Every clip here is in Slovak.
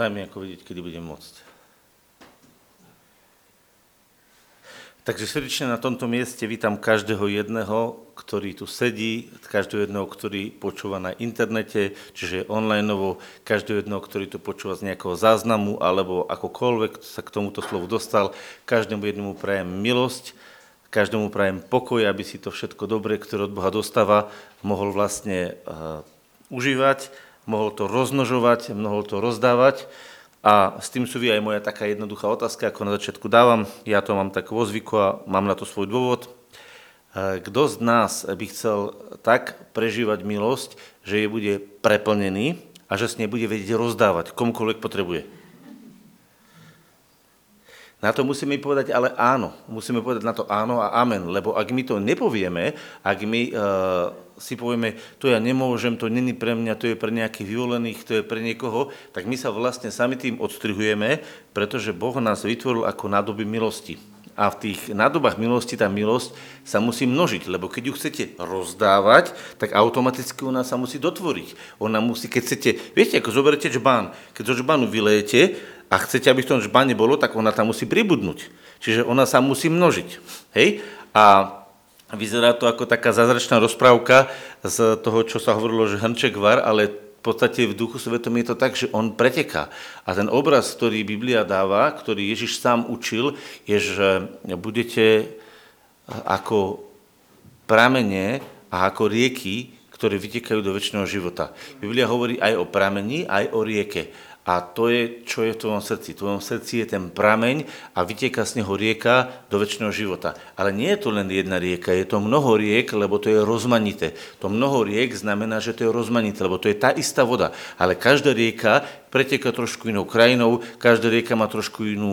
Daj mi ako vidieť, kedy budem môcť. Takže srdečne na tomto mieste vítam každého jedného, ktorý tu sedí, každého jedného, ktorý počúva na internete, čiže online, každého jedného, ktorý to počúva z nejakého záznamu, alebo akokoľvek sa k tomuto slovu dostal. Každému jednému prajem milosť, každému prajem pokoj, aby si to všetko dobré, ktoré od Boha dostáva, mohol vlastne uh, užívať mohol to rozmnožovať, mohol to rozdávať. A s tým súvi aj moja taká jednoduchá otázka, ako na začiatku dávam. Ja to mám tak vo zvyku a mám na to svoj dôvod. E, kto z nás by chcel tak prežívať milosť, že je bude preplnený a že s nej bude vedieť rozdávať, komukoľvek potrebuje? Na to musíme povedať ale áno. Musíme povedať na to áno a amen, lebo ak my to nepovieme, ak my uh, si povieme, to ja nemôžem, to není pre mňa, to je pre nejakých vyvolených, to je pre niekoho, tak my sa vlastne sami tým odstrihujeme, pretože Boh nás vytvoril ako nádoby milosti. A v tých nádobách milosti tá milosť sa musí množiť, lebo keď ju chcete rozdávať, tak automaticky ona sa musí dotvoriť. Ona musí, keď chcete, viete, ako zoberete žbán, keď zo žbánu vylejete a chcete, aby v tom žbáne bolo, tak ona tam musí pribudnúť. Čiže ona sa musí množiť. Hej? A Vyzerá to ako taká zázračná rozprávka z toho, čo sa hovorilo, že hrnček var, ale v podstate v duchu svetom je to tak, že on preteká. A ten obraz, ktorý Biblia dáva, ktorý Ježiš sám učil, je, že budete ako pramene a ako rieky, ktoré vytekajú do väčšného života. Biblia hovorí aj o pramení, aj o rieke. A to je, čo je v tvojom srdci. V tvojom srdci je ten prameň a vytieka z neho rieka do väčšného života. Ale nie je to len jedna rieka, je to mnoho riek, lebo to je rozmanité. To mnoho riek znamená, že to je rozmanité, lebo to je tá istá voda. Ale každá rieka preteka trošku inou krajinou, každá rieka má trošku inú,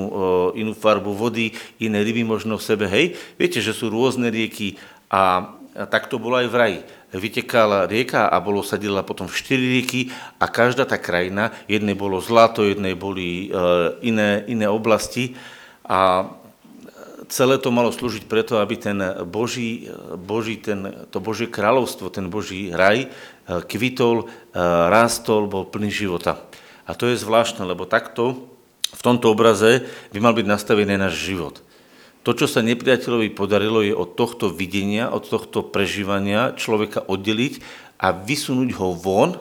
inú farbu vody, iné ryby možno v sebe. Hej, viete, že sú rôzne rieky a, a tak to bolo aj v raji vytekala rieka a bolo sa delila potom v štyri rieky a každá tá krajina, jednej bolo zlato, jednej boli e, iné, iné oblasti a celé to malo slúžiť preto, aby ten Boží, Boží ten, to Božie kráľovstvo, ten Boží raj e, kvitol, e, rástol, bol plný života. A to je zvláštne, lebo takto v tomto obraze by mal byť nastavený náš život. To, čo sa nepriateľovi podarilo, je od tohto videnia, od tohto prežívania človeka oddeliť a vysunúť ho von,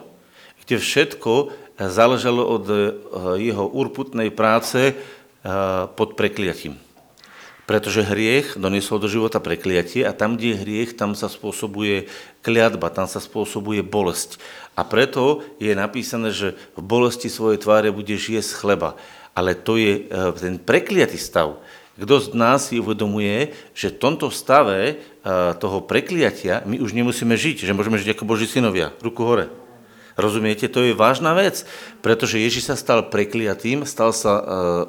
kde všetko záležalo od eh, jeho urputnej práce eh, pod prekliatím. Pretože hriech doniesol do života prekliatie a tam, kde je hriech, tam sa spôsobuje kliatba, tam sa spôsobuje bolesť. A preto je napísané, že v bolesti svojej tváre budeš jesť chleba. Ale to je eh, ten prekliatý stav kto z nás si uvedomuje, že v tomto stave eh, toho prekliatia my už nemusíme žiť, že môžeme žiť ako Boží synovia. Ruku hore. Rozumiete, to je vážna vec, pretože Ježiš sa stal prekliatým, stal sa uh,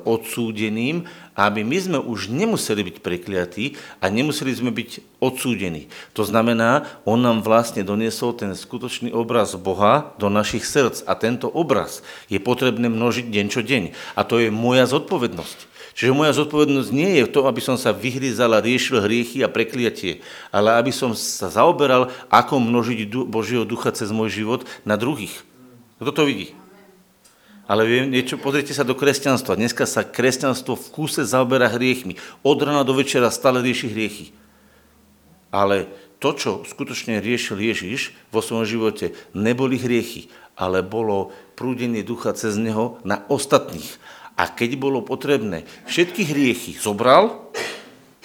odsúdeným, aby my sme už nemuseli byť prekliatí a nemuseli sme byť odsúdení. To znamená, on nám vlastne doniesol ten skutočný obraz Boha do našich srdc a tento obraz je potrebné množiť deň čo deň. A to je moja zodpovednosť. Čiže moja zodpovednosť nie je to, aby som sa vyhryzal a riešil hriechy a prekliatie, ale aby som sa zaoberal, ako množiť Božieho ducha cez môj život na druhých. Kto to vidí? Ale viem niečo, pozrite sa do kresťanstva. Dneska sa kresťanstvo v kúse zaoberá hriechmi. Od rana do večera stále rieši hriechy. Ale to, čo skutočne riešil Ježiš vo svojom živote, neboli hriechy, ale bolo prúdenie ducha cez neho na ostatných. A keď bolo potrebné, všetky hriechy zobral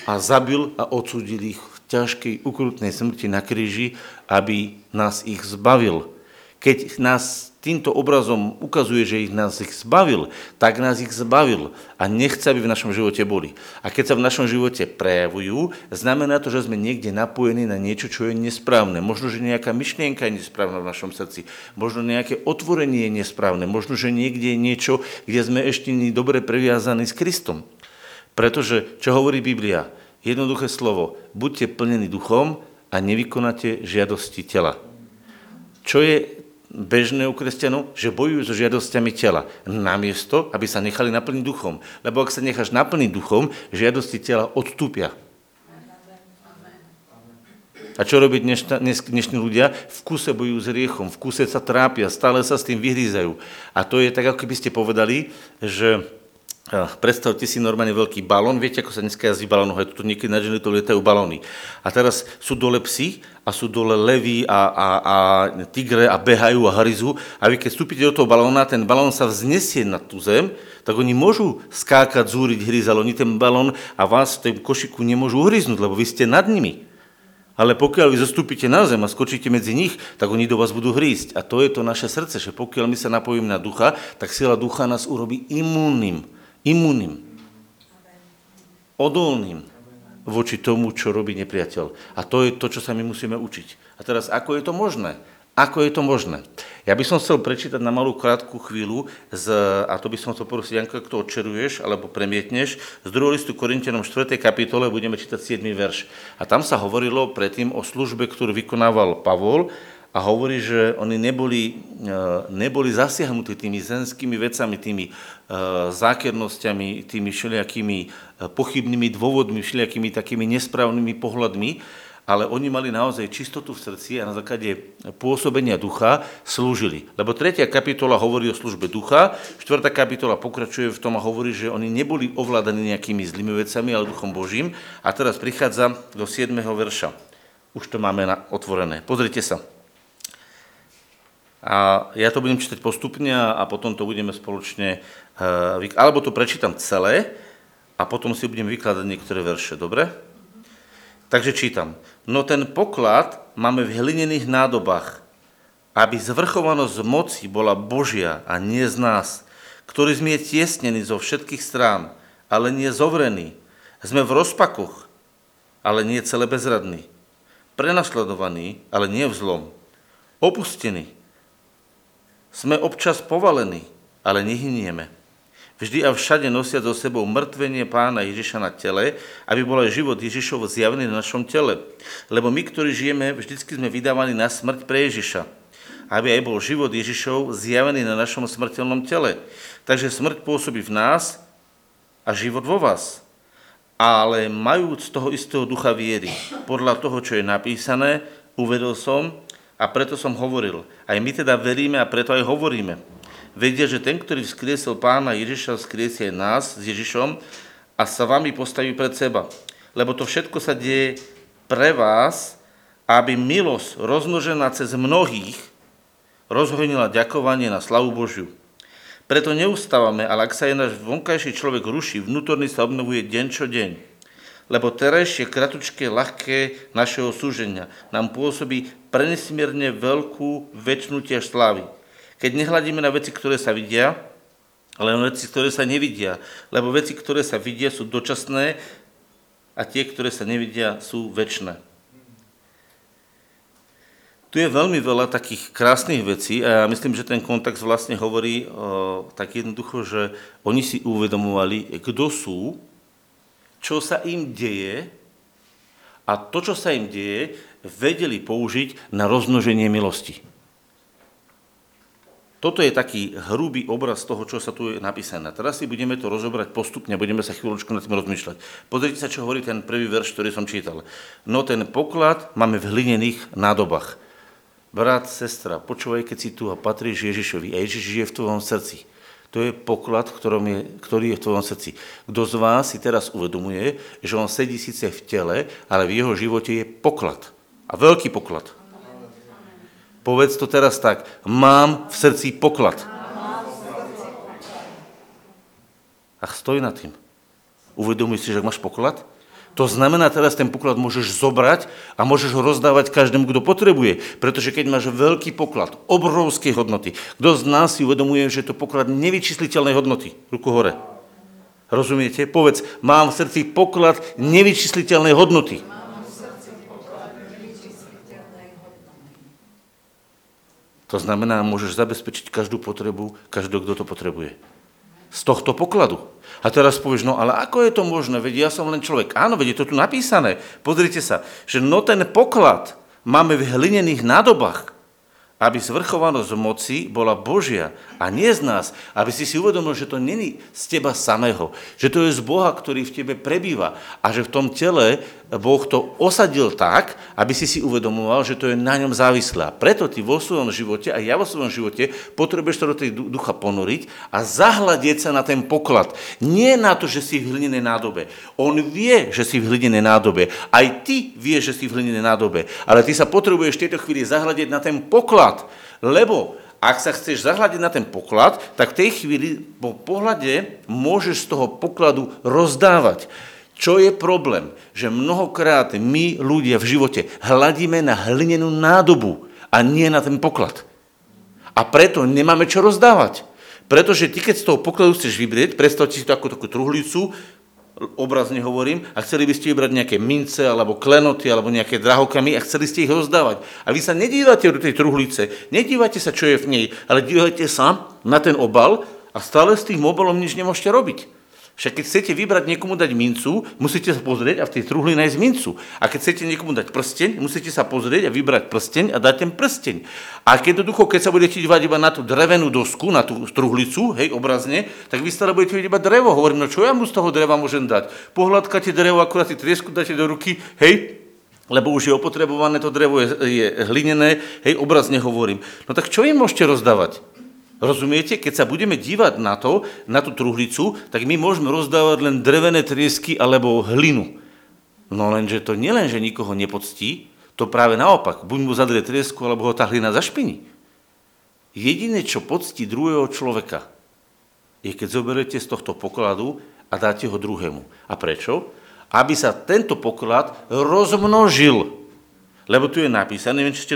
a zabil a odsúdil ich v ťažkej, ukrutnej smrti na kríži, aby nás ich zbavil. Keď nás týmto obrazom ukazuje, že ich nás ich zbavil, tak nás ich zbavil a nechce, aby v našom živote boli. A keď sa v našom živote prejavujú, znamená to, že sme niekde napojení na niečo, čo je nesprávne. Možno, že nejaká myšlienka je nesprávna v našom srdci. Možno nejaké otvorenie je nesprávne. Možno, že niekde je niečo, kde sme ešte dobre previazaní s Kristom. Pretože, čo hovorí Biblia? Jednoduché slovo. Buďte plnení duchom a nevykonáte žiadosti tela. Čo je bežné u kresťanov, že bojujú so žiadosťami tela, namiesto, aby sa nechali naplniť duchom. Lebo ak sa necháš naplniť duchom, žiadosti tela odstúpia. A čo robí dnešná, dnes, dnešní ľudia? V kuse bojujú s riechom, v kuse sa trápia, stále sa s tým vyhrízajú. A to je tak, ako keby ste povedali, že Predstavte si normálne veľký balón, viete, ako sa dneska jazdí balónu, aj tu niekedy na to lietajú balóny. A teraz sú dole psi a sú dole levy a, a, a tigre a behajú a hryzú a vy keď vstúpite do toho balóna, ten balón sa vznesie na tú zem, tak oni môžu skákať, zúriť, hryzť, ale oni ten balón a vás v tom košiku nemôžu uhryznúť, lebo vy ste nad nimi. Ale pokiaľ vy zostúpite na zem a skočíte medzi nich, tak oni do vás budú hrísť. A to je to naše srdce, že pokiaľ my sa napojíme na ducha, tak sila ducha nás urobí imúnnym imunným, odolným voči tomu, čo robí nepriateľ. A to je to, čo sa my musíme učiť. A teraz, ako je to možné? Ako je to možné? Ja by som chcel prečítať na malú krátku chvíľu, z, a to by som chcel porosiť, Janko, ak to odčeruješ alebo premietneš, z druhého listu Korintianom 4. kapitole budeme čítať 7. verš. A tam sa hovorilo predtým o službe, ktorú vykonával Pavol a hovorí, že oni neboli, e, neboli zasiahnutí tými zenskými vecami, tými e, zákernosťami, tými všelijakými e, pochybnými dôvodmi, všelijakými takými nesprávnymi pohľadmi, ale oni mali naozaj čistotu v srdci a na základe pôsobenia ducha slúžili. Lebo tretia kapitola hovorí o službe ducha, štvrtá kapitola pokračuje v tom a hovorí, že oni neboli ovládaní nejakými zlými vecami, ale duchom Božím. A teraz prichádza do 7. verša. Už to máme otvorené. Pozrite sa. A ja to budem čítať postupne a potom to budeme spoločne, eh, alebo to prečítam celé a potom si budem vykladať niektoré verše, dobre? Takže čítam. No ten poklad máme v hlinených nádobách, aby zvrchovanosť moci bola Božia a nie z nás, ktorý sme tiesnení zo všetkých strán, ale nie zovrení. Sme v rozpakoch, ale nie celé bezradní. Prenasledovaní, ale nie v zlom. Opustení, sme občas povalení, ale nehynieme. Vždy a všade nosia so sebou mŕtvenie pána Ježiša na tele, aby bol aj život Ježišov zjavený na našom tele. Lebo my, ktorí žijeme, vždycky sme vydávaní na smrť pre Ježiša. Aby aj bol život Ježišov zjavený na našom smrteľnom tele. Takže smrť pôsobí v nás a život vo vás. Ale majúc toho istého ducha viery, podľa toho, čo je napísané, uvedol som, a preto som hovoril. Aj my teda veríme a preto aj hovoríme. Vedia, že ten, ktorý vzkriesol pána Ježiša, vzkriesie aj nás s Ježišom a sa vami postaví pred seba. Lebo to všetko sa deje pre vás, aby milosť rozmnožená cez mnohých rozhodnila ďakovanie na slavu Božiu. Preto neustávame, ale ak sa aj náš vonkajší človek ruší, vnútorný sa obnovuje deň čo deň lebo terajšie kratučké, ľahké našeho súženia nám pôsobí prenesmierne veľkú väčšinu tiež slávy. Keď nehľadíme na veci, ktoré sa vidia, ale na veci, ktoré sa nevidia, lebo veci, ktoré sa vidia, sú dočasné a tie, ktoré sa nevidia, sú väčšné. Tu je veľmi veľa takých krásnych vecí a ja myslím, že ten kontext vlastne hovorí o, tak jednoducho, že oni si uvedomovali, kto sú čo sa im deje a to, čo sa im deje, vedeli použiť na rozmnoženie milosti. Toto je taký hrubý obraz toho, čo sa tu je napísané. Teraz si budeme to rozobrať postupne, budeme sa chvíľočku nad tým rozmýšľať. Pozrite sa, čo hovorí ten prvý verš, ktorý som čítal. No ten poklad máme v hlinených nádobách. Brat, sestra, počúvaj, keď si tu a patríš Ježišovi a Ježiš žije v tvojom srdci. To je poklad, je, ktorý je v tvojom srdci. Kto z vás si teraz uvedomuje, že on sedí síce v tele, ale v jeho živote je poklad. A veľký poklad. Povedz to teraz tak. Mám v srdci poklad. A stoj nad tým. Uvedomuj si, že máš poklad? To znamená, teraz ten poklad môžeš zobrať a môžeš ho rozdávať každému, kto potrebuje. Pretože keď máš veľký poklad, obrovské hodnoty, kto z nás si uvedomuje, že to poklad nevyčísliteľnej hodnoty? Ruku hore. Rozumiete? Povedz, mám v srdci poklad nevyčísliteľnej hodnoty. To znamená, môžeš zabezpečiť každú potrebu, každého, kto to potrebuje. Z tohto pokladu. A teraz povieš, no ale ako je to možné, veď ja som len človek. Áno, veď je to tu napísané. Pozrite sa, že no ten poklad máme v hlinených nádobách, aby zvrchovanosť moci bola Božia a nie z nás, aby si si uvedomil, že to není z teba samého, že to je z Boha, ktorý v tebe prebýva a že v tom tele, Boh to osadil tak, aby si si uvedomoval, že to je na ňom závislé. Preto ty vo svojom živote a ja vo svojom živote potrebuješ to do tej ducha ponoriť a zahľadieť sa na ten poklad. Nie na to, že si v hlinenej nádobe. On vie, že si v hlinenej nádobe. Aj ty vieš, že si v hlinenej nádobe. Ale ty sa potrebuješ v tejto chvíli zahľadiť na ten poklad. Lebo ak sa chceš zahľadiť na ten poklad, tak v tej chvíli po pohľade môžeš z toho pokladu rozdávať. Čo je problém? Že mnohokrát my ľudia v živote hľadíme na hlinenú nádobu a nie na ten poklad. A preto nemáme čo rozdávať. Pretože ty, keď z toho pokladu chceš vybrieť, predstavte si to ako takú truhlicu, obrazne hovorím, a chceli by ste vybrať nejaké mince, alebo klenoty, alebo nejaké drahokamy a chceli ste ich rozdávať. A vy sa nedívate do tej truhlice, nedívate sa, čo je v nej, ale dívate sa na ten obal a stále s tým obalom nič nemôžete robiť. Však keď chcete vybrať niekomu dať mincu, musíte sa pozrieť a v tej truhli nájsť mincu. A keď chcete niekomu dať prsteň, musíte sa pozrieť a vybrať prsteň a dať ten prsteň. A keď ducho, keď sa budete dívať iba na tú drevenú dosku, na tú truhlicu, hej, obrazne, tak vy stále budete vidieť iba drevo. Hovorím, no čo ja mu z toho dreva môžem dať? Pohľadkáte drevo, akurát si triesku dáte do ruky, hej, lebo už je opotrebované, to drevo je, je hlinené, hej, obrazne hovorím. No tak čo im môžete rozdávať? Rozumiete? Keď sa budeme dívať na to, na tú truhlicu, tak my môžeme rozdávať len drevené triesky alebo hlinu. No lenže to nielen, že nikoho nepoctí, to práve naopak. Buď mu zadrie triesku, alebo ho tá hlina zašpiní. Jediné, čo poctí druhého človeka, je keď zoberete z tohto pokladu a dáte ho druhému. A prečo? Aby sa tento poklad rozmnožil. Lebo tu je napísané, neviem, či ste,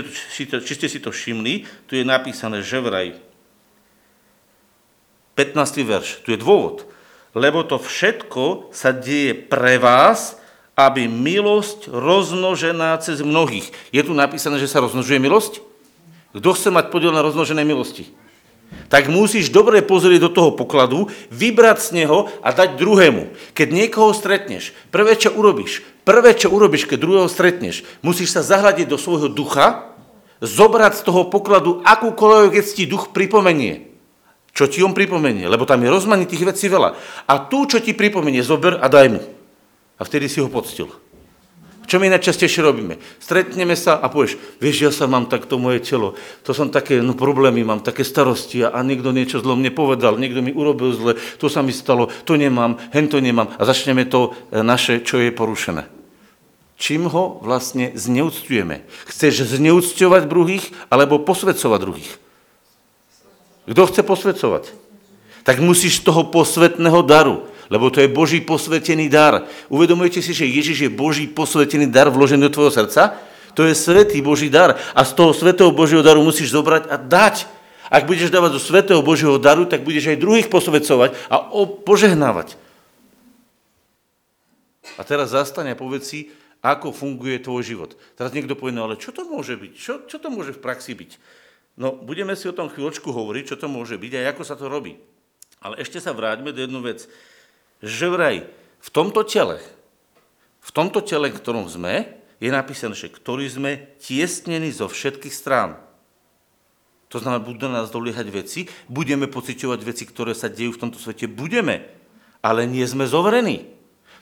či ste si to všimli, tu je napísané, že vraj 15. verš. Tu je dôvod. Lebo to všetko sa deje pre vás, aby milosť rozmnožená cez mnohých. Je tu napísané, že sa rozmnožuje milosť? Kto chce mať podiel na rozmnoženej milosti? Tak musíš dobre pozrieť do toho pokladu, vybrať z neho a dať druhému. Keď niekoho stretneš, prvé, čo urobíš, prvé, čo urobíš, keď druhého stretneš, musíš sa zahľadiť do svojho ducha, zobrať z toho pokladu akúkoľvek, keď ti duch pripomenie čo ti on pripomenie, lebo tam je rozmanitých vecí veľa. A tu, čo ti pripomenie, zober a daj mu. A vtedy si ho poctil. Čo my najčastejšie robíme? Stretneme sa a povieš, vieš, ja sa mám takto moje telo, to som také no, problémy, mám také starosti a, a niekto niečo zlo mne povedal, niekto mi urobil zle, to sa mi stalo, to nemám, hen to nemám a začneme to e, naše, čo je porušené. Čím ho vlastne zneúctujeme? Chceš zneúcťovať druhých alebo posvedcovať druhých? Kto chce posvedcovať? Tak musíš z toho posvetného daru, lebo to je Boží posvetený dar. Uvedomujete si, že Ježiš je Boží posvetený dar vložený do tvojho srdca? To je svetý Boží dar. A z toho svetého Božieho daru musíš zobrať a dať. Ak budeš dávať do svetého Božieho daru, tak budeš aj druhých posvedcovať a požehnávať. A teraz zastane a povedz si, ako funguje tvoj život. Teraz niekto povie, no ale čo to môže byť? Čo, čo to môže v praxi byť? No, budeme si o tom chvíľočku hovoriť, čo to môže byť a ako sa to robí. Ale ešte sa vráťme do jednu vec. Že vraj v tomto tele, v tomto tele, ktorom sme, je napísané, že ktorý sme tiesnení zo všetkých strán. To znamená, budú na nás doliehať veci, budeme pociťovať veci, ktoré sa dejú v tomto svete, budeme, ale nie sme zovrení.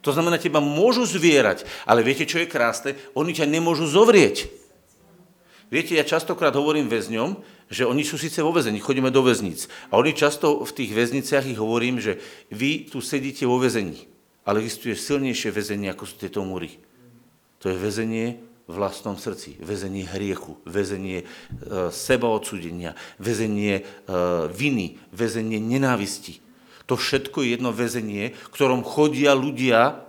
To znamená, teba môžu zvierať, ale viete, čo je krásne? Oni ťa nemôžu zovrieť. Viete, ja častokrát hovorím väzňom, že oni sú síce vo väzení, chodíme do väzníc. A oni často v tých väzniciach ich hovorím, že vy tu sedíte vo väzení, ale existuje silnejšie väzenie, ako sú tieto múry. To je väzenie v vlastnom srdci, väzenie hriechu, väzenie e, seba odsudenia, väzenie e, viny, väzenie nenávisti. To všetko je jedno väzenie, ktorom chodia ľudia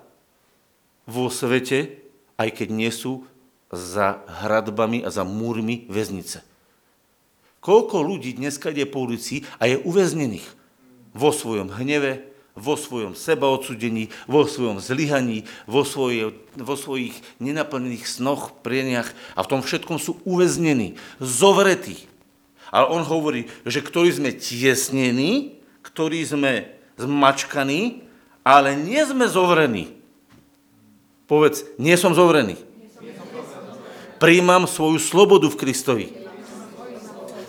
vo svete, aj keď nie sú za hradbami a za múrmi väznice. Koľko ľudí dneska ide po ulici a je uväznených vo svojom hneve, vo svojom sebaodsudení, vo svojom zlyhaní, vo, svoje, vo svojich nenaplnených snoch, prieniach a v tom všetkom sú uväznení, zovretí. Ale on hovorí, že ktorí sme tiesnení, ktorí sme zmačkaní, ale nie sme zovrení. Povedz, nie som zovrený príjmam svoju slobodu v Kristovi.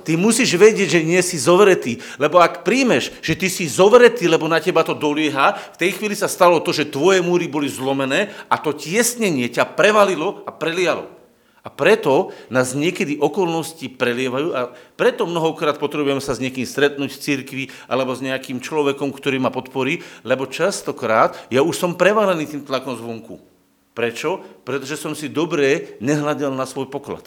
ty musíš vedieť, že nie si zovretý. Lebo ak príjmeš, že ty si zovretý, lebo na teba to dolieha, v tej chvíli sa stalo to, že tvoje múry boli zlomené a to tiesnenie ťa prevalilo a prelialo. A preto nás niekedy okolnosti prelievajú a preto mnohokrát potrebujeme sa s niekým stretnúť v cirkvi alebo s nejakým človekom, ktorý ma podporí, lebo častokrát ja už som prevalený tým tlakom zvonku. Prečo? Pretože som si dobre nehľadel na svoj poklad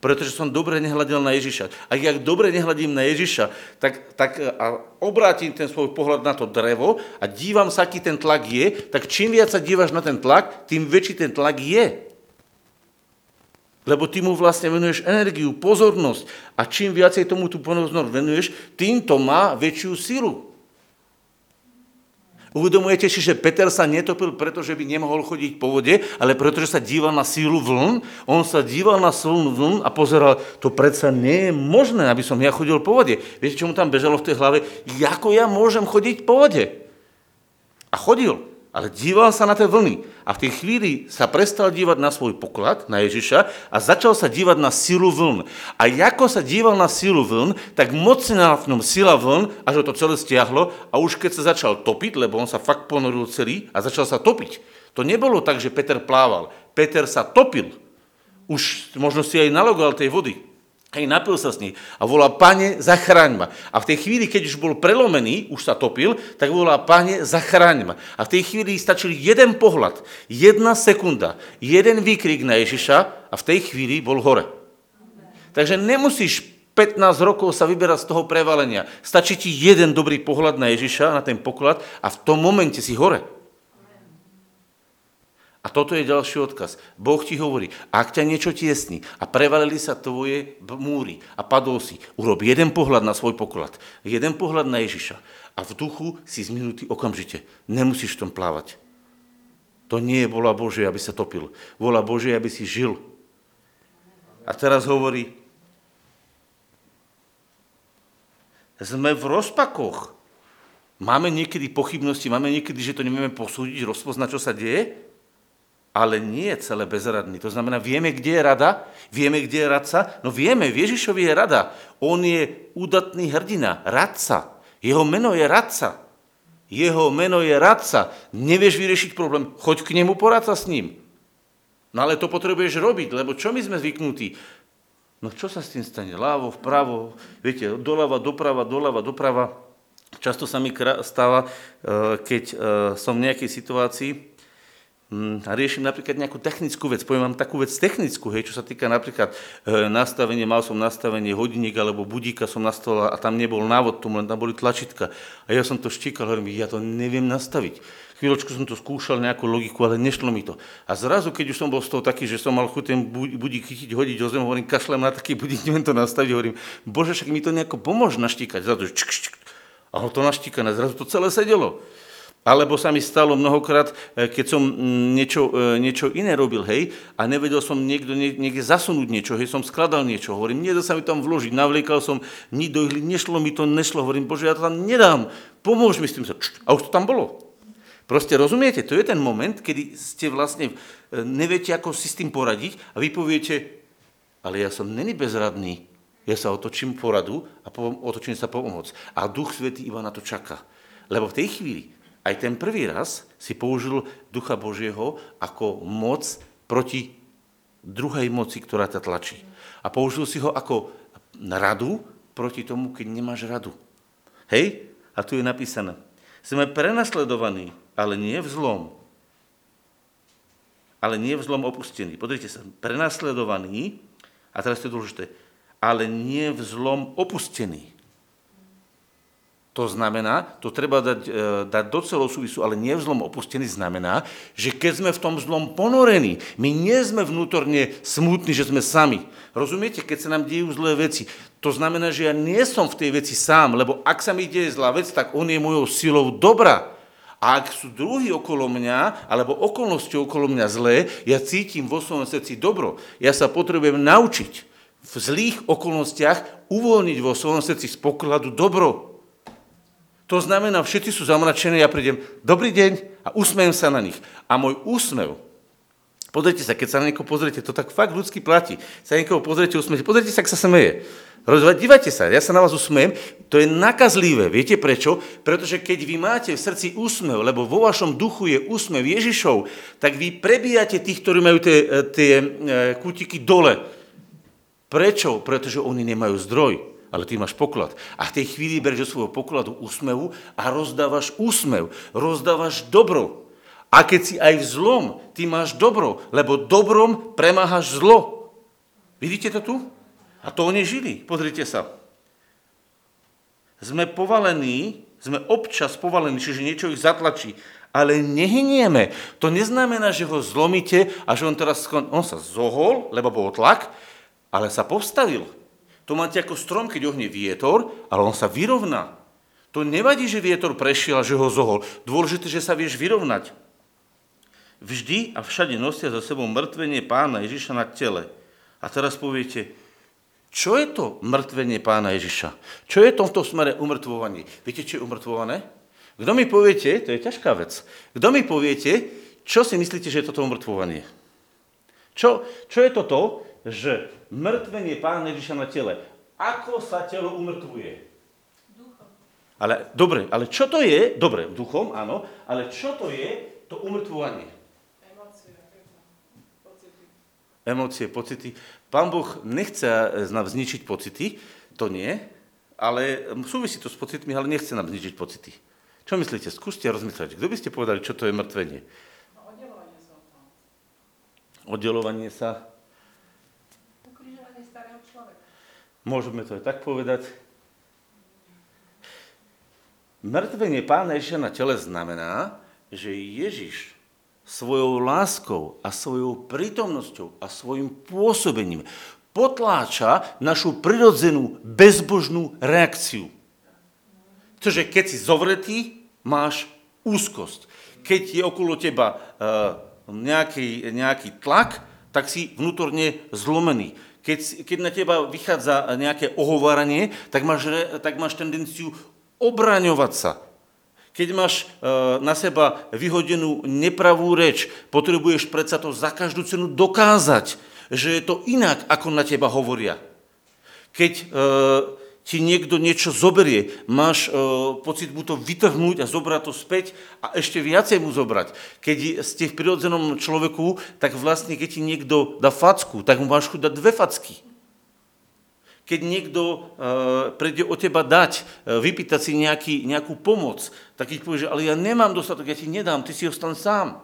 pretože som dobre nehľadil na Ježiša. Ak ja dobre nehľadím na Ježiša, tak, tak a obrátim ten svoj pohľad na to drevo a dívam sa, aký ten tlak je, tak čím viac sa dívaš na ten tlak, tým väčší ten tlak je. Lebo ty mu vlastne venuješ energiu, pozornosť a čím viacej tomu tú pozornosť venuješ, tým to má väčšiu silu. Uvedomujete si, že Peter sa netopil, pretože by nemohol chodiť po vode, ale pretože sa díval na sílu vln. On sa díval na sílu vln a pozeral, to predsa nie je možné, aby som ja chodil po vode. Viete, čo mu tam bežalo v tej hlave? Ako ja môžem chodiť po vode? A chodil ale díval sa na tie vlny. A v tej chvíli sa prestal dívať na svoj poklad, na Ježiša, a začal sa dívať na silu vln. A ako sa díval na silu vln, tak mocná v ňom sila vln, až ho to celé stiahlo a už keď sa začal topiť, lebo on sa fakt ponoril celý a začal sa topiť. To nebolo tak, že Peter plával. Peter sa topil. Už možno si aj nalogal tej vody. Hej, napil sa s nej a volá, pane, zachráň ma. A v tej chvíli, keď už bol prelomený, už sa topil, tak volá, pane, zachráň ma. A v tej chvíli stačil jeden pohľad, jedna sekunda, jeden výkrik na Ježiša a v tej chvíli bol hore. Takže nemusíš 15 rokov sa vyberať z toho prevalenia. Stačí ti jeden dobrý pohľad na Ježiša, na ten poklad a v tom momente si hore. A toto je ďalší odkaz. Boh ti hovorí, ak ťa niečo tiesni a prevalili sa tvoje múry a padol si, urob jeden pohľad na svoj poklad, jeden pohľad na Ježiša a v duchu si zminutý okamžite. Nemusíš v tom plávať. To nie je vola Božia, aby sa topil. Vola Božia, aby si žil. A teraz hovorí, sme v rozpakoch. Máme niekedy pochybnosti, máme niekedy, že to nevieme posúdiť, rozpoznať, čo sa deje? Ale nie je celé bezradný. To znamená, vieme, kde je rada, vieme, kde je radca. No vieme, v Ježišovi je rada. On je údatný hrdina, radca. Jeho meno je radca. Jeho meno je radca. Nevieš vyriešiť problém, choď k nemu, porad sa s ním. No ale to potrebuješ robiť, lebo čo my sme zvyknutí? No čo sa s tým stane? Lávo, vpravo, viete, doľava, doprava, doľava, doprava. Často sa mi stáva, eh, keď eh, som v nejakej situácii, a riešim napríklad nejakú technickú vec, poviem vám takú vec technickú, hej, čo sa týka napríklad e, nastavenie, mal som nastavenie hodinník alebo budíka som nastavil a tam nebol návod tomu, len tam boli tlačítka. A ja som to štíkal, hovorím, ja to neviem nastaviť. Chvíľočku som to skúšal, nejakú logiku, ale nešlo mi to. A zrazu, keď už som bol z toho taký, že som mal chuť ten budík chytiť, hodiť o zem, hovorím, kašlem na taký budík, neviem to nastaviť, hovorím, bože, však mi to nejako pomôže naštíkať. Zrazu, čk, čk, a ho to naštíkané, zrazu to celé sedelo. Alebo sa mi stalo mnohokrát, e, keď som mm, niečo, e, niečo iné robil, hej, a nevedel som niekto, niekde zasunúť niečo, hej, som skladal niečo, hovorím, nedá sa mi tam vložiť, navliekal som ni do ihly, nešlo mi to, nešlo, hovorím, bože, ja to tam nedám, pomôž mi s tým, a už to tam bolo. Proste rozumiete, to je ten moment, kedy ste vlastne, e, neviete, ako si s tým poradiť a vy poviete, ale ja som není bezradný, ja sa otočím poradu a otočím sa pomoc. A Duch Svetý iba na to čaká. Lebo v tej chvíli, aj ten prvý raz si použil Ducha Božieho ako moc proti druhej moci, ktorá ťa tlačí. A použil si ho ako radu proti tomu, keď nemáš radu. Hej? A tu je napísané. Sme prenasledovaní, ale nie v zlom. Ale nie v zlom opustení. Podrite sa, prenasledovaní, a teraz to je dôležité, ale nie v zlom opustení. To znamená, to treba dať, e, dať do celou súvisu, ale nie v zlom opustený znamená, že keď sme v tom zlom ponorení, my nie sme vnútorne smutní, že sme sami. Rozumiete, keď sa nám dejú zlé veci, to znamená, že ja nie som v tej veci sám, lebo ak sa mi deje zlá vec, tak on je mojou silou dobrá. A ak sú druhí okolo mňa, alebo okolnosti okolo mňa zlé, ja cítim vo svojom srdci dobro. Ja sa potrebujem naučiť v zlých okolnostiach uvoľniť vo svojom srdci z pokladu dobro. To znamená, všetci sú zamračení, ja prídem, dobrý deň a usmejem sa na nich. A môj úsmev Pozrite sa, keď sa na niekoho pozriete, to tak fakt ľudský platí. Sa na niekoho pozriete, usmiete, pozrite sa, ak sa smeje. Dívajte sa, ja sa na vás usmejem, to je nakazlivé. Viete prečo? Pretože keď vy máte v srdci úsmev, lebo vo vašom duchu je úsmev Ježišov, tak vy prebíjate tých, ktorí majú tie, tie e, kútiky dole. Prečo? Pretože oni nemajú zdroj, ale ty máš poklad. A v tej chvíli bereš svojho pokladu úsmevu a rozdávaš úsmev, rozdávaš dobro. A keď si aj v zlom, ty máš dobro, lebo dobrom premáhaš zlo. Vidíte to tu? A to oni žili. Pozrite sa. Sme povalení, sme občas povalení, čiže niečo ich zatlačí, ale nehynieme. To neznamená, že ho zlomíte a že on teraz, on sa zohol, lebo bol tlak, ale sa postavil. To máte ako strom, keď ohne vietor, ale on sa vyrovná. To nevadí, že vietor prešiel a že ho zohol. Dôležité, že sa vieš vyrovnať. Vždy a všade nosia za sebou mŕtvenie pána Ježiša na tele. A teraz poviete, čo je to mŕtvenie pána Ježiša? Čo je to v tom smere umrtvovanie? Viete, čo je umrtvované? Kto mi poviete, to je ťažká vec, kto mi poviete, čo si myslíte, že je toto umrtvovanie? Čo, čo je toto, že mŕtvenie pána Ježiša na tele? Ako sa telo umrtvuje? Ale, dobre, ale čo to je? Dobre, duchom, áno, ale čo to je to umrtvovanie? emócie, pocity. Pán Boh nechce nám zničiť pocity, to nie, ale súvisí to s pocitmi, ale nechce nám zničiť pocity. Čo myslíte? Skúste rozmýšľať. Kto by ste povedali, čo to je mŕtvenie? No, oddelovanie sa. Oddelovanie sa. Ukrižovanie starého človeka. Môžeme to aj tak povedať. Mŕtvenie pána Ježiša na tele znamená, že Ježiš svojou láskou a svojou prítomnosťou a svojim pôsobením potláča našu prirodzenú bezbožnú reakciu. Pretože keď si zovretý, máš úzkosť. Keď je okolo teba uh, nejaký, nejaký tlak, tak si vnútorne zlomený. Keď, keď na teba vychádza nejaké ohováranie, tak máš, tak máš tendenciu obraňovať sa keď máš e, na seba vyhodenú nepravú reč, potrebuješ predsa to za každú cenu dokázať, že je to inak, ako na teba hovoria. Keď e, ti niekto niečo zoberie, máš e, pocit mu to vytrhnúť a zobrať to späť a ešte viacej mu zobrať. Keď ste v prirodzenom človeku, tak vlastne keď ti niekto dá facku, tak mu máš chuť dať dve facky keď niekto uh, príde o teba dať, uh, vypýtať si nejaký, nejakú pomoc, tak ich povie, že ale ja nemám dostatok, ja ti nedám, ty si ostan sám.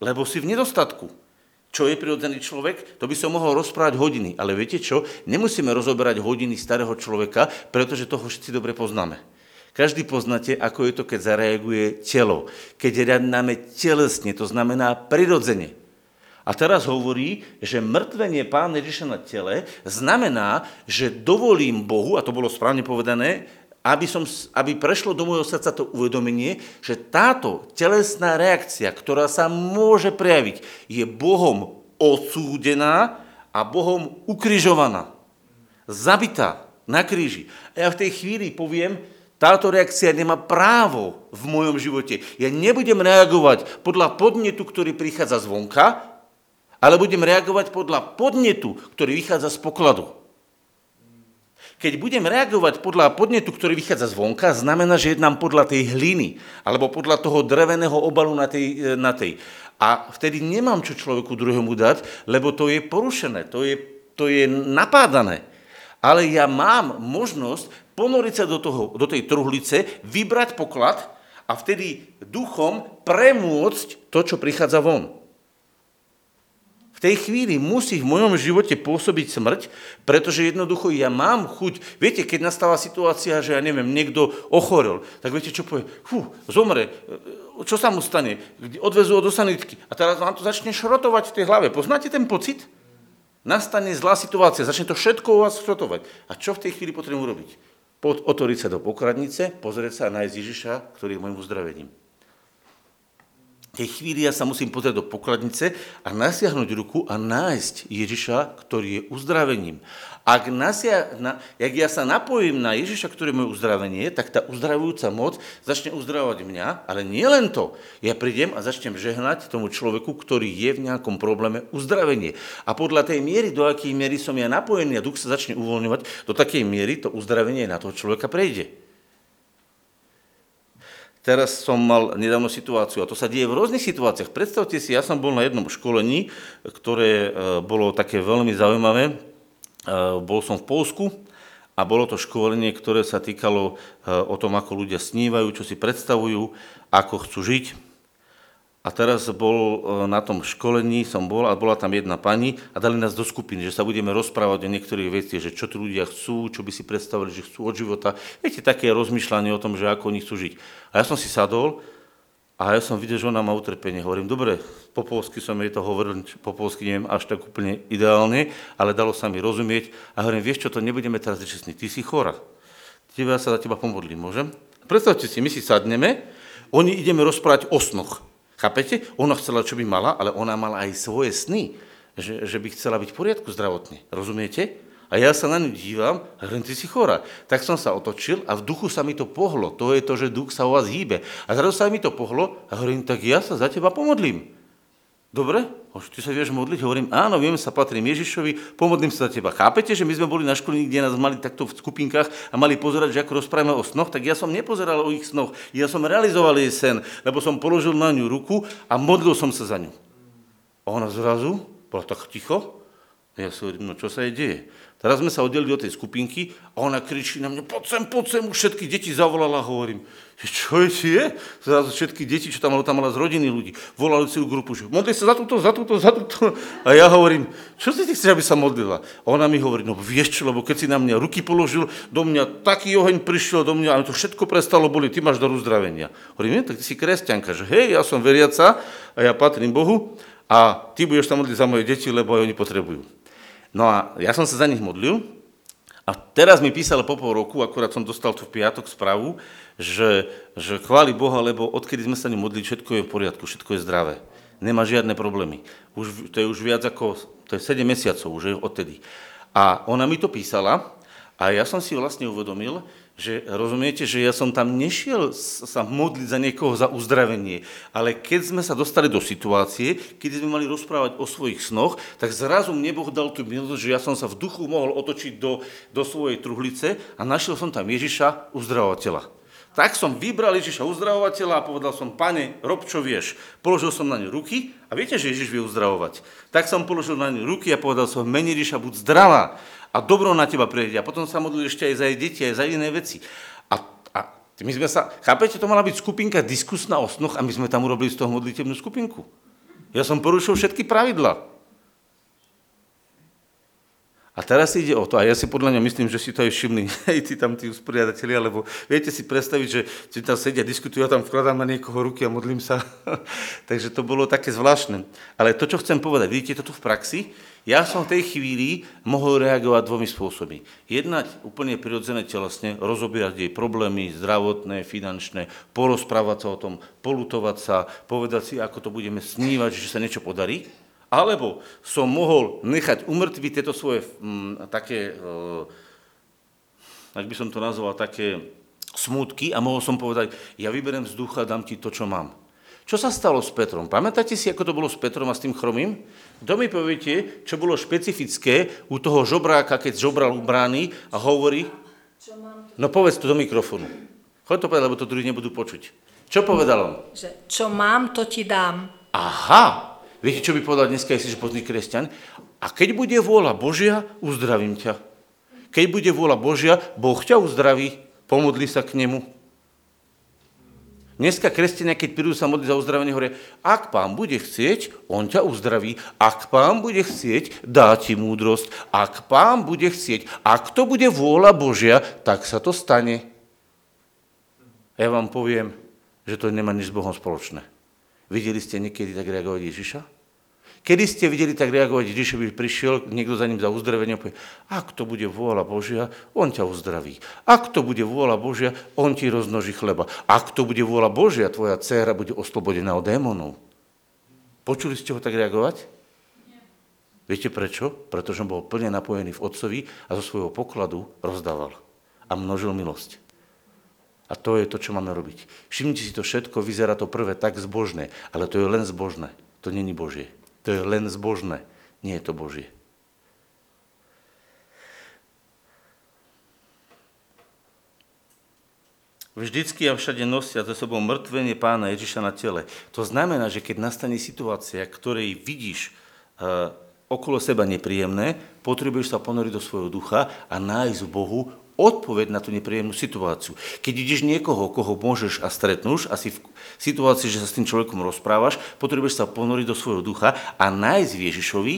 Lebo si v nedostatku. Čo je prirodzený človek? To by som mohol rozprávať hodiny. Ale viete čo? Nemusíme rozoberať hodiny starého človeka, pretože toho všetci dobre poznáme. Každý poznáte, ako je to, keď zareaguje telo. Keď reagujeme telesne, to znamená prirodzene. A teraz hovorí, že mŕtvenie Pána Ježiša na tele znamená, že dovolím Bohu, a to bolo správne povedané, aby, som, aby prešlo do môjho srdca to uvedomenie, že táto telesná reakcia, ktorá sa môže prejaviť, je Bohom odsúdená a Bohom ukrižovaná. Zabitá na kríži. A ja v tej chvíli poviem, táto reakcia nemá právo v mojom živote. Ja nebudem reagovať podľa podnetu, ktorý prichádza zvonka, ale budem reagovať podľa podnetu, ktorý vychádza z pokladu. Keď budem reagovať podľa podnetu, ktorý vychádza zvonka, znamená, že jednám podľa tej hliny alebo podľa toho dreveného obalu na tej, e, na tej. A vtedy nemám čo človeku druhému dať, lebo to je porušené, to je, to je napádané. Ale ja mám možnosť ponoriť sa do, toho, do tej truhlice, vybrať poklad a vtedy duchom premôcť to, čo prichádza von tej chvíli musí v mojom živote pôsobiť smrť, pretože jednoducho ja mám chuť. Viete, keď nastáva situácia, že ja neviem, niekto ochorel, tak viete, čo povie? Fú, zomre, čo sa mu stane? Odvezú ho do sanitky a teraz vám to začne šrotovať v tej hlave. Poznáte ten pocit? Nastane zlá situácia, začne to všetko u vás šrotovať. A čo v tej chvíli potrebujem urobiť? Otvoriť sa do pokradnice, pozrieť sa a nájsť Ježiša, ktorý je môjim uzdravením. Tej chvíli ja sa musím pozrieť do pokladnice a nasiahnuť ruku a nájsť Ježiša, ktorý je uzdravením. Ak, nasia, na, jak ja sa napojím na Ježiša, ktorý je moje uzdravenie, tak tá uzdravujúca moc začne uzdravovať mňa, ale nie len to. Ja prídem a začnem žehnať tomu človeku, ktorý je v nejakom probléme uzdravenie. A podľa tej miery, do akej miery som ja napojený a duch sa začne uvoľňovať, do takej miery to uzdravenie na toho človeka prejde. Teraz som mal nedávno situáciu, a to sa deje v rôznych situáciách. Predstavte si, ja som bol na jednom školení, ktoré e, bolo také veľmi zaujímavé. E, bol som v Polsku a bolo to školenie, ktoré sa týkalo e, o tom, ako ľudia snívajú, čo si predstavujú, ako chcú žiť. A teraz bol e, na tom školení, som bol a bola tam jedna pani a dali nás do skupiny, že sa budeme rozprávať o niektorých veciach, že čo tu ľudia chcú, čo by si predstavili, že chcú od života. Viete, také rozmýšľanie o tom, že ako oni chcú žiť. A ja som si sadol a ja som videl, že ona má utrpenie. Hovorím, dobre, po polsky som jej to hovoril, po polsky neviem až tak úplne ideálne, ale dalo sa mi rozumieť. A hovorím, vieš čo, to nebudeme teraz čestní, ty si chora. Teba sa za teba pomodlím, môžem? Predstavte si, my si sadneme, oni ideme rozprávať o snoch. Chápete? Ona chcela, čo by mala, ale ona mala aj svoje sny, že, že by chcela byť v poriadku zdravotne. Rozumiete? A ja sa na ňu dívam a ty si chora. Tak som sa otočil a v duchu sa mi to pohlo. To je to, že duch sa o vás hýbe. A zrazu sa mi to pohlo a hovorím, tak ja sa za teba pomodlím. Dobre? Ty sa vieš modliť? Hovorím, áno, viem, sa patrím Ježišovi, pomodlím sa za teba. Chápete, že my sme boli na školení, kde nás mali takto v skupinkách a mali pozerať, že ako rozprávame o snoch, tak ja som nepozeral o ich snoch. Ja som realizoval jej sen, lebo som položil na ňu ruku a modlil som sa za ňu. A ona zrazu bola tak ticho. Ja si hovorím, no čo sa jej deje? Teraz sme sa oddelili od tej skupinky a ona kričí na mňa, poď sem, poď sem, už všetky deti zavolala, hovorím, čo je, je? Zrazu všetky deti, čo tam mala, tam mala z rodiny ľudí, volali celú grupu, že modli sa za túto, za túto, za túto. A ja hovorím, čo si ty chceš, aby sa modlila? A ona mi hovorí, no vieš čo, lebo keď si na mňa ruky položil, do mňa taký oheň prišiel do mňa, ale to všetko prestalo boli, ty máš do uzdravenia. Hovorím, tak ty si kresťanka, že hej, ja som veriaca a ja patrím Bohu a ty budeš sa modliť za moje deti, lebo aj oni potrebujú. No a ja som sa za nich modlil a teraz mi písal po pol roku, akurát som dostal tu v piatok správu, že, že chváli Boha, lebo odkedy sme sa ním modlili, všetko je v poriadku, všetko je zdravé. Nemá žiadne problémy. Už, to je už viac ako, to je 7 mesiacov, už odtedy. A ona mi to písala a ja som si vlastne uvedomil, že rozumiete, že ja som tam nešiel sa modliť za niekoho za uzdravenie, ale keď sme sa dostali do situácie, keď sme mali rozprávať o svojich snoch, tak zrazu mne Boh dal tú milosť, že ja som sa v duchu mohol otočiť do, do svojej truhlice a našiel som tam Ježiša, uzdravovateľa. Tak som vybral Ježiša uzdravovateľa a povedal som, pane, rob čo vieš. Položil som na ňu ruky a viete, že Ježiš vie uzdravovať. Tak som položil na ňu ruky a povedal som, meni Ježiša, buď zdravá a dobro na teba prejde. A potom sa modlili ešte aj za jej deti, aj za iné veci. A, a my sme sa, chápete, to mala byť skupinka diskusná o snoch a my sme tam urobili z toho modlitebnú skupinku. Ja som porušil všetky pravidla. A teraz ide o to, a ja si podľa mňa myslím, že si to aj všimli, aj tí tam tí usporiadatelia, lebo viete si predstaviť, že si tam sedia, diskutujú, ja tam vkladám na niekoho ruky a modlím sa. Takže to bolo také zvláštne. Ale to, čo chcem povedať, vidíte to tu v praxi, ja som v tej chvíli mohol reagovať dvomi spôsobmi. Jednať úplne prirodzené telesne, rozobírať jej problémy zdravotné, finančné, porozprávať sa o tom, polutovať sa, povedať si, ako to budeme snívať, že sa niečo podarí. Alebo som mohol nechať umrtviť tieto svoje m, mm, také, e, ak by som to nazval, také smutky a mohol som povedať, ja vyberiem z ducha, dám ti to, čo mám. Čo sa stalo s Petrom? Pamätáte si, ako to bolo s Petrom a s tým chromým? Kto mi poviete, čo bolo špecifické u toho žobráka, keď žobral u brány a hovorí... No povedz to do mikrofónu. Choď to povedať, lebo to druhý nebudú počuť. Čo povedal on? Že čo mám, to ti dám. Aha! Viete, čo by povedal dneska, jestli že pozný kresťan? A keď bude vôľa Božia, uzdravím ťa. Keď bude vôľa Božia, Boh ťa uzdraví, pomodli sa k nemu. Dneska kresťania, keď prídu sa modliť za uzdravenie, hovoria, ak pán bude chcieť, on ťa uzdraví. Ak pán bude chcieť, dá ti múdrosť. Ak pán bude chcieť, ak to bude vôľa Božia, tak sa to stane. Ja vám poviem, že to nemá nič s Bohom spoločné. Videli ste niekedy tak reagovať Ježiša? Kedy ste videli tak reagovať, Ježišovi prišiel, niekto za ním za uzdravenie, povie, ak to bude vôľa Božia, on ťa uzdraví. Ak to bude vôľa Božia, on ti roznoží chleba. Ak to bude vôľa Božia, tvoja dcéra bude oslobodená od démonov. Počuli ste ho tak reagovať? Viete prečo? Pretože bol plne napojený v Otcovi a zo svojho pokladu rozdával a množil milosť. A to je to, čo máme robiť. Všimnite si to všetko, vyzerá to prvé tak zbožné, ale to je len zbožné. To není Božie. To je len zbožné, nie je to Božie. Vždycky a všade nosia za sebou mŕtvenie pána Ježiša na tele. To znamená, že keď nastane situácia, ktorej vidíš uh, okolo seba nepríjemné, potrebuješ sa ponoriť do svojho ducha a nájsť v Bohu odpoveď na tú nepríjemnú situáciu. Keď ideš niekoho, koho môžeš a stretnúš, asi v situácii, že sa s tým človekom rozprávaš, potrebuješ sa ponoriť do svojho ducha a nájsť v Ježišovi,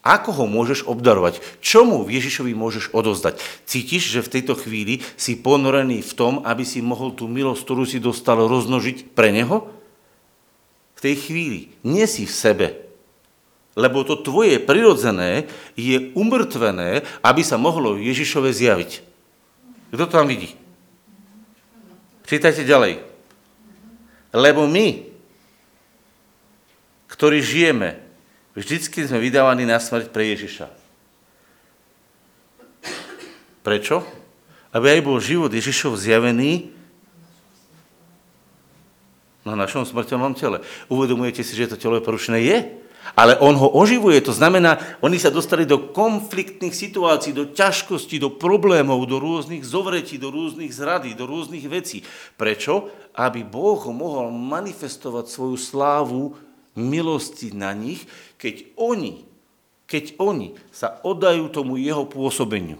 ako ho môžeš obdarovať? Čomu v Ježišovi môžeš odozdať? Cítiš, že v tejto chvíli si ponorený v tom, aby si mohol tú milosť, ktorú si dostal, roznožiť pre Neho? V tej chvíli nie si v sebe, lebo to tvoje prirodzené je umrtvené, aby sa mohlo Ježišove zjaviť. Kto to tam vidí? Čítajte ďalej. Lebo my, ktorí žijeme, vždycky sme vydávaní na smrť pre Ježiša. Prečo? Aby aj bol život Ježišov zjavený na našom smrteľnom tele. Uvedomujete si, že to telo je porušené? Je. Ale on ho oživuje, to znamená, oni sa dostali do konfliktných situácií, do ťažkostí, do problémov, do rôznych zovretí, do rôznych zradí, do rôznych vecí. Prečo? Aby Boh mohol manifestovať svoju slávu milosti na nich, keď oni, keď oni sa oddajú tomu jeho pôsobeniu.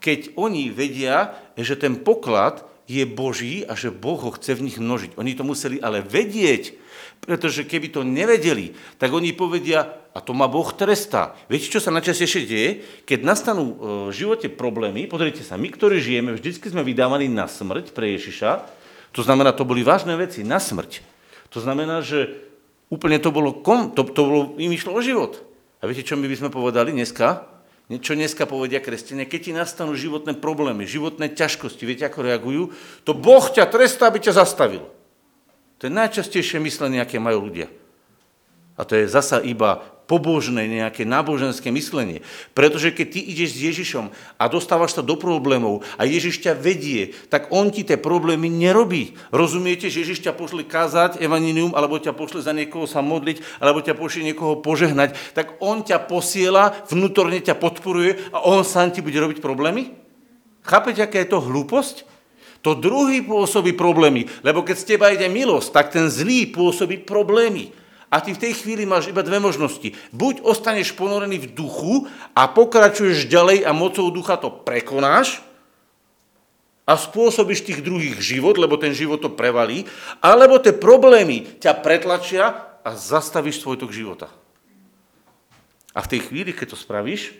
Keď oni vedia, že ten poklad je Boží a že Boh ho chce v nich množiť. Oni to museli ale vedieť, pretože keby to nevedeli, tak oni povedia, a to ma Boh trestá. Viete, čo sa najčastejšie deje? Keď nastanú e, v živote problémy, pozrite sa, my, ktorí žijeme, vždycky sme vydávaní na smrť pre Ježiša, to znamená, to boli vážne veci, na smrť. To znamená, že úplne to bolo, kom, to, to bolo, im išlo o život. A viete, čo my by sme povedali dneska? Čo dneska povedia kresťania, keď ti nastanú životné problémy, životné ťažkosti, viete, ako reagujú? To Boh ťa trestá, aby ťa zastavil. To je najčastejšie myslenie, aké majú ľudia. A to je zasa iba pobožné, nejaké náboženské myslenie. Pretože keď ty ideš s Ježišom a dostávaš sa do problémov a Ježiš ťa vedie, tak on ti tie problémy nerobí. Rozumiete, že Ježiš ťa pošle kázať evaninium, alebo ťa pošle za niekoho sa modliť, alebo ťa pošle niekoho požehnať, tak on ťa posiela, vnútorne ťa podporuje a on sám ti bude robiť problémy? Chápete, aká je to hlúposť? To druhý pôsobí problémy, lebo keď z teba ide milosť, tak ten zlý pôsobí problémy. A ty v tej chvíli máš iba dve možnosti. Buď ostaneš ponorený v duchu a pokračuješ ďalej a mocou ducha to prekonáš a spôsobíš tých druhých život, lebo ten život to prevalí, alebo tie problémy ťa pretlačia a zastavíš svoj tok života. A v tej chvíli, keď to spravíš,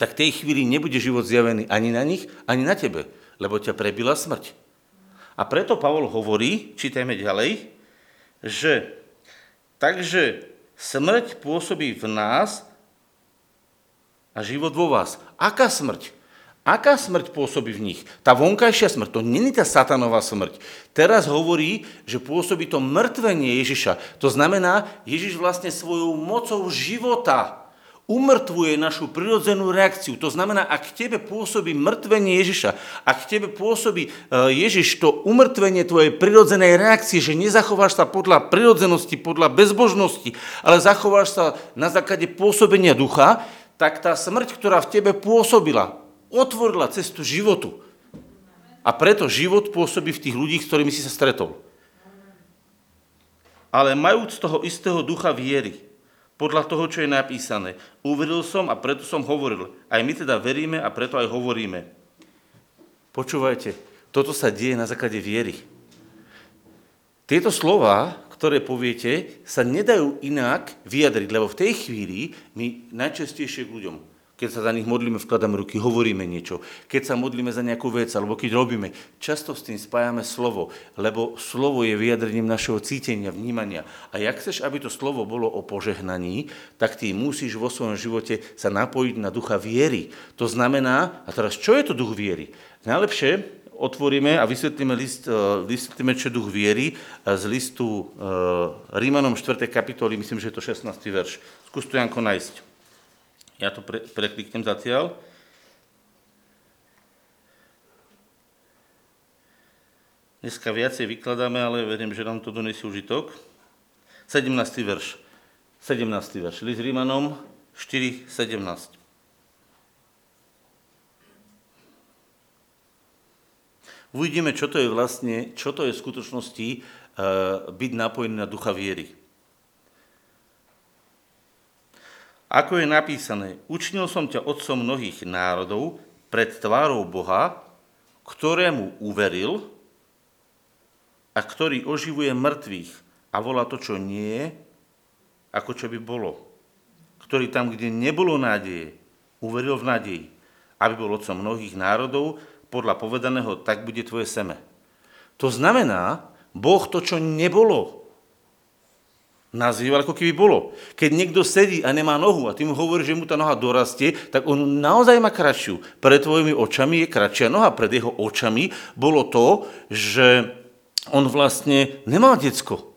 tak v tej chvíli nebude život zjavený ani na nich, ani na tebe lebo ťa prebila smrť. A preto Pavol hovorí, čítajme ďalej, že takže smrť pôsobí v nás a život vo vás. Aká smrť? Aká smrť pôsobí v nich? Tá vonkajšia smrť, to není tá satanová smrť. Teraz hovorí, že pôsobí to mŕtvenie Ježiša. To znamená, Ježiš vlastne svojou mocou života umrtvuje našu prirodzenú reakciu. To znamená, ak tebe pôsobí mŕtvenie Ježiša, ak tebe pôsobí e, Ježiš to umrtvenie tvojej prirodzenej reakcie, že nezachováš sa podľa prirodzenosti, podľa bezbožnosti, ale zachováš sa na základe pôsobenia ducha, tak tá smrť, ktorá v tebe pôsobila, otvorila cestu životu. A preto život pôsobí v tých ľudí, s ktorými si sa stretol. Ale majúc toho istého ducha viery, podľa toho, čo je napísané. Uveril som a preto som hovoril. Aj my teda veríme a preto aj hovoríme. Počúvajte, toto sa deje na základe viery. Tieto slova, ktoré poviete, sa nedajú inak vyjadriť, lebo v tej chvíli my najčastejšie k ľuďom keď sa za nich modlíme, vkladáme ruky, hovoríme niečo. Keď sa modlíme za nejakú vec, alebo keď robíme, často s tým spájame slovo, lebo slovo je vyjadrením našeho cítenia, vnímania. A jak chceš, aby to slovo bolo o požehnaní, tak ty musíš vo svojom živote sa napojiť na ducha viery. To znamená, a teraz čo je to duch viery? Najlepšie otvoríme a vysvetlíme, list, e, vysvetlíme čo duch viery z listu e, Rímanom 4. kapitoly, myslím, že je to 16. verš. Skús to, Janko, nájsť. Ja to pre, prekliknem zatiaľ. Dneska viacej vykladáme, ale verím, že nám to donesie užitok. 17. verš. 17. verš. List Rímanom 4, 17. Uvidíme, čo to je vlastne, čo to je v skutočnosti uh, byť napojený na ducha viery. Ako je napísané, učinil som ťa otcom mnohých národov pred tvárou Boha, ktorému uveril a ktorý oživuje mŕtvych a volá to, čo nie je, ako čo by bolo. Ktorý tam, kde nebolo nádeje, uveril v nádeji, aby bol otcom mnohých národov, podľa povedaného, tak bude tvoje seme. To znamená, Boh to, čo nebolo, nazýval, ako keby bolo. Keď niekto sedí a nemá nohu a ty mu hovoríš, že mu tá noha dorastie, tak on naozaj má kratšiu. Pred tvojimi očami je kratšia noha. Pred jeho očami bolo to, že on vlastne nemal decko.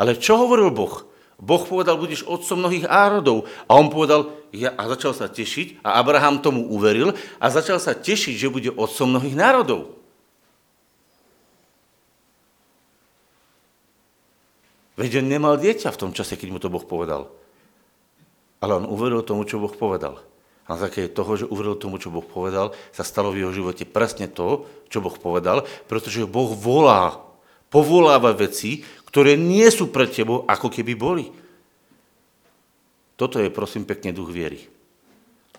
Ale čo hovoril Boh? Boh povedal, budeš otcom mnohých árodov. A on povedal, ja, a začal sa tešiť a Abraham tomu uveril a začal sa tešiť, že bude otcom mnohých národov. Veď on nemal dieťa v tom čase, keď mu to Boh povedal. Ale on uveril tomu, čo Boh povedal. A na základe toho, že uveril tomu, čo Boh povedal, sa stalo v jeho živote presne to, čo Boh povedal, pretože Boh volá, povoláva veci, ktoré nie sú pre tebou, ako keby boli. Toto je, prosím, pekne duch viery.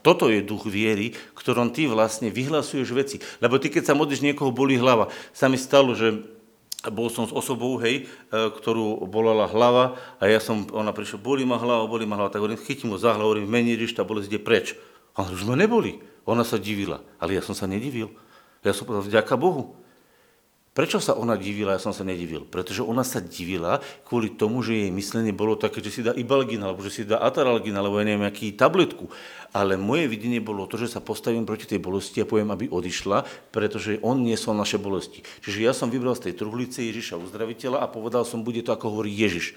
Toto je duch viery, ktorom ty vlastne vyhlasuješ veci. Lebo ty, keď sa modlíš, niekoho bolí hlava. Sa mi stalo, že bol som s osobou, hej, e, ktorú bolala hlava a ja som, ona prišla, boli ma hlava, boli ma hlava, tak hovorím, chytím ho za hlavu, hovorím, mení Ježiš, tá bolesť ide preč. A už ma neboli. Ona sa divila, ale ja som sa nedivil. Ja som povedal, vďaka Bohu. Prečo sa ona divila, ja som sa nedivil? Pretože ona sa divila kvôli tomu, že jej myslenie bolo také, že si dá ibalgin, alebo že si dá ataralgin, alebo ja neviem, aký tabletku. Ale moje videnie bolo to, že sa postavím proti tej bolesti a poviem, aby odišla, pretože on niesol naše bolesti. Čiže ja som vybral z tej truhlice Ježiša uzdraviteľa a povedal som, bude to ako hovorí Ježiš.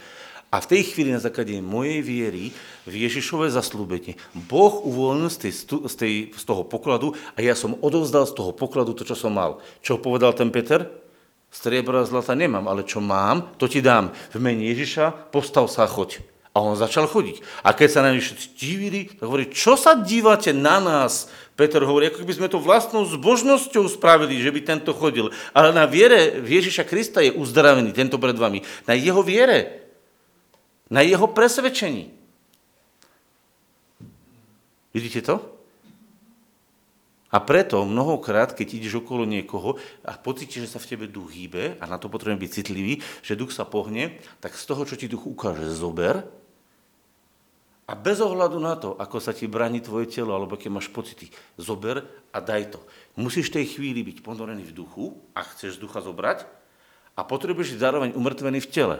A v tej chvíli na základe mojej viery v Ježišové zaslúbenie Boh uvoľnil z, tej, z, tej, z toho pokladu a ja som odovzdal z toho pokladu to, čo som mal. Čo povedal ten Peter? Striebra a zlata nemám, ale čo mám, to ti dám. V mene Ježiša postav sa choď. A on začal chodiť. A keď sa na všetci divili, tak hovorí, čo sa dívate na nás? Peter hovorí, ako by sme to vlastnou zbožnosťou spravili, že by tento chodil. Ale na viere v Ježiša Krista je uzdravený, tento pred vami. Na jeho viere. Na jeho presvedčení. Vidíte to? A preto mnohokrát, keď ideš okolo niekoho a pocítiš, že sa v tebe duch hýbe, a na to potrebujeme byť citlivý, že duch sa pohne, tak z toho, čo ti duch ukáže, zober a bez ohľadu na to, ako sa ti bráni tvoje telo, alebo aké máš pocity, zober a daj to. Musíš v tej chvíli byť ponorený v duchu, a chceš z ducha zobrať, a potrebuješ byť zároveň umrtvený v tele.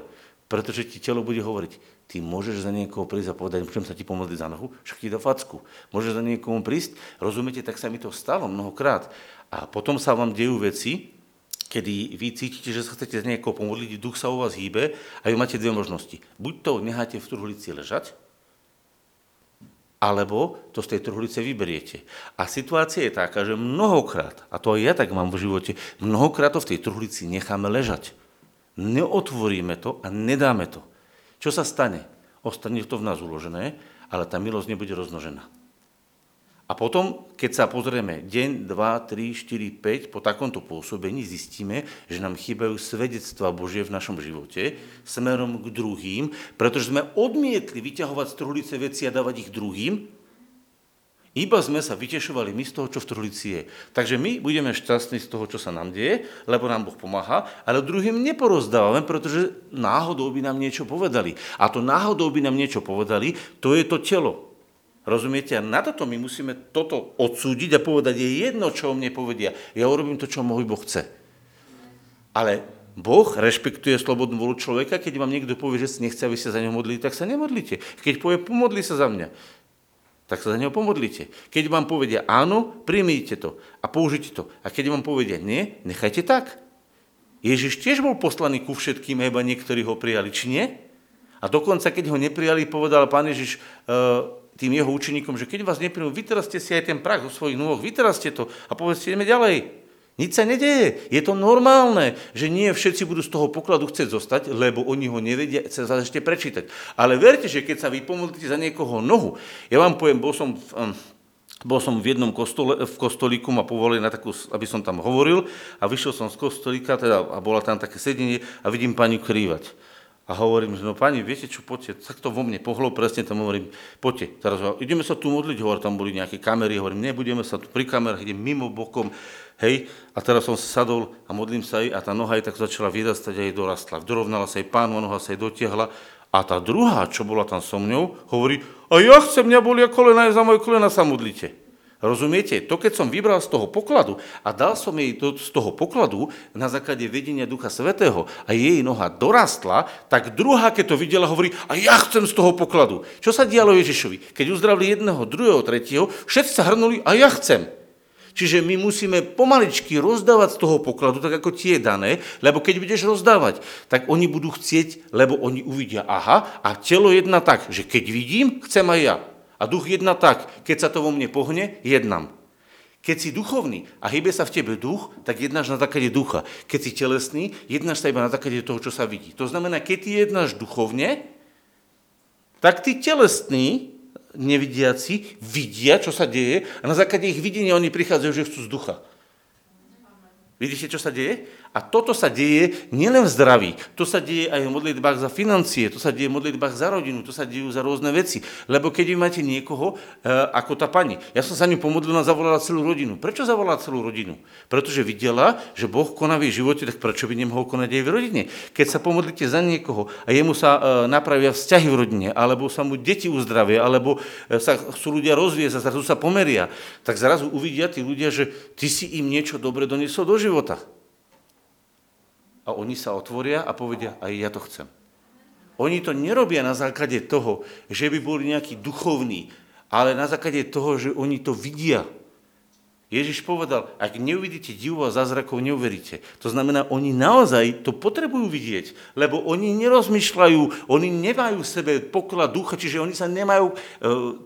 Pretože ti telo bude hovoriť, ty môžeš za niekoho prísť a povedať, môžem sa ti pomodliť za nohu, však ti dá facku. Môžeš za niekomu prísť, rozumiete, tak sa mi to stalo mnohokrát. A potom sa vám dejú veci, kedy vy cítite, že sa chcete za niekoho pomodliť, duch sa u vás hýbe a vy máte dve možnosti. Buď to necháte v truhlici ležať, alebo to z tej truhlice vyberiete. A situácia je taká, že mnohokrát, a to aj ja tak mám v živote, mnohokrát to v tej truhlici necháme ležať neotvoríme to a nedáme to, čo sa stane? Ostane to v nás uložené, ale tá milosť nebude rozmnožená. A potom, keď sa pozrieme deň, 2, 3, 4, 5, po takomto pôsobení zistíme, že nám chýbajú svedectva Božie v našom živote smerom k druhým, pretože sme odmietli vyťahovať z truhlice veci a dávať ich druhým, iba sme sa vytešovali my z toho, čo v truhlici je. Takže my budeme šťastní z toho, čo sa nám deje, lebo nám Boh pomáha, ale druhým neporozdávame, pretože náhodou by nám niečo povedali. A to náhodou by nám niečo povedali, to je to telo. Rozumiete? A na toto my musíme toto odsúdiť a povedať, je jedno, čo o mne povedia. Ja urobím to, čo môj Boh chce. Ale Boh rešpektuje slobodnú volu človeka, keď vám niekto povie, že nechce, aby sa za ňo modlili, tak sa nemodlite. Keď povie, pomodli sa za mňa, tak sa za neho pomodlite. Keď vám povedia áno, príjmite to a použite to. A keď vám povedia nie, nechajte tak. Ježiš tiež bol poslaný ku všetkým, iba niektorí ho prijali, či nie? A dokonca, keď ho neprijali, povedal pán Ježiš uh, tým jeho učeníkom, že keď vás neprijú, vyteraste si aj ten prach zo svojich nôh, vyteraste to a povedzte, ideme ďalej. Nič sa nedeje. Je to normálne, že nie všetci budú z toho pokladu chcieť zostať, lebo oni ho nevedia sa ešte prečítať. Ale verte, že keď sa vy pomodlíte za niekoho nohu, ja vám poviem, bol som v, bol som v jednom kostole, v kostolíku, ma povolili na takú, aby som tam hovoril a vyšiel som z kostolíka teda, a bola tam také sedenie a vidím pani krývať. A hovorím, že no pani, viete čo, poďte, tak to vo mne pohlo, presne tam hovorím, poďte, teraz ideme sa tu modliť, hovorím, tam boli nejaké kamery, hovorím, nebudeme sa tu pri kamerách, idem mimo bokom, hej, a teraz som sa sadol a modlím sa aj a tá noha aj tak začala vyrastať a jej dorastla. Dorovnala sa jej pánova noha, sa jej dotiahla a tá druhá, čo bola tam so mňou, hovorí, a ja chcem, mňa bolia kolena, za moje kolena sa modlite. Rozumiete? To, keď som vybral z toho pokladu a dal som jej to, z toho pokladu na základe vedenia Ducha Svetého a jej noha dorastla, tak druhá, keď to videla, hovorí, a ja chcem z toho pokladu. Čo sa dialo Ježišovi? Keď uzdravili jedného, druhého, tretieho, všetci sa hrnuli a ja chcem. Čiže my musíme pomaličky rozdávať z toho pokladu, tak ako tie dané, lebo keď budeš rozdávať, tak oni budú chcieť, lebo oni uvidia, aha, a telo jedna tak, že keď vidím, chcem aj ja. A duch jedna tak, keď sa to vo mne pohne, jednám. Keď si duchovný a hýbe sa v tebe duch, tak jednáš na základe ducha. Keď si telesný, jednáš sa iba na základe toho, čo sa vidí. To znamená, keď ty jednáš duchovne, tak ty telesný, nevidiaci, vidia, čo sa deje a na základe ich videnia oni prichádzajú, že chcú z ducha. Vidíte, čo sa deje? A toto sa deje nielen v zdraví, to sa deje aj v modlitbách za financie, to sa deje v modlitbách za rodinu, to sa dejú za rôzne veci. Lebo keď vy máte niekoho, e, ako tá pani, ja som sa ňu pomodlil a zavolala celú rodinu. Prečo zavolala celú rodinu? Pretože videla, že Boh koná v jej živote, tak prečo by nemohol konať aj v rodine? Keď sa pomodlíte za niekoho a jemu sa e, napravia vzťahy v rodine, alebo sa mu deti uzdravia, alebo e, sa chcú ľudia rozviesť a zrazu sa pomeria, tak zrazu uvidia tí ľudia, že ty si im niečo dobre doniesol do života a oni sa otvoria a povedia, aj ja to chcem. Oni to nerobia na základe toho, že by boli nejakí duchovní, ale na základe toho, že oni to vidia. Ježiš povedal, ak neuvidíte divu a zázrakov, neuveríte. To znamená, oni naozaj to potrebujú vidieť, lebo oni nerozmýšľajú, oni nemajú v sebe poklad ducha, čiže oni sa nemajú, e,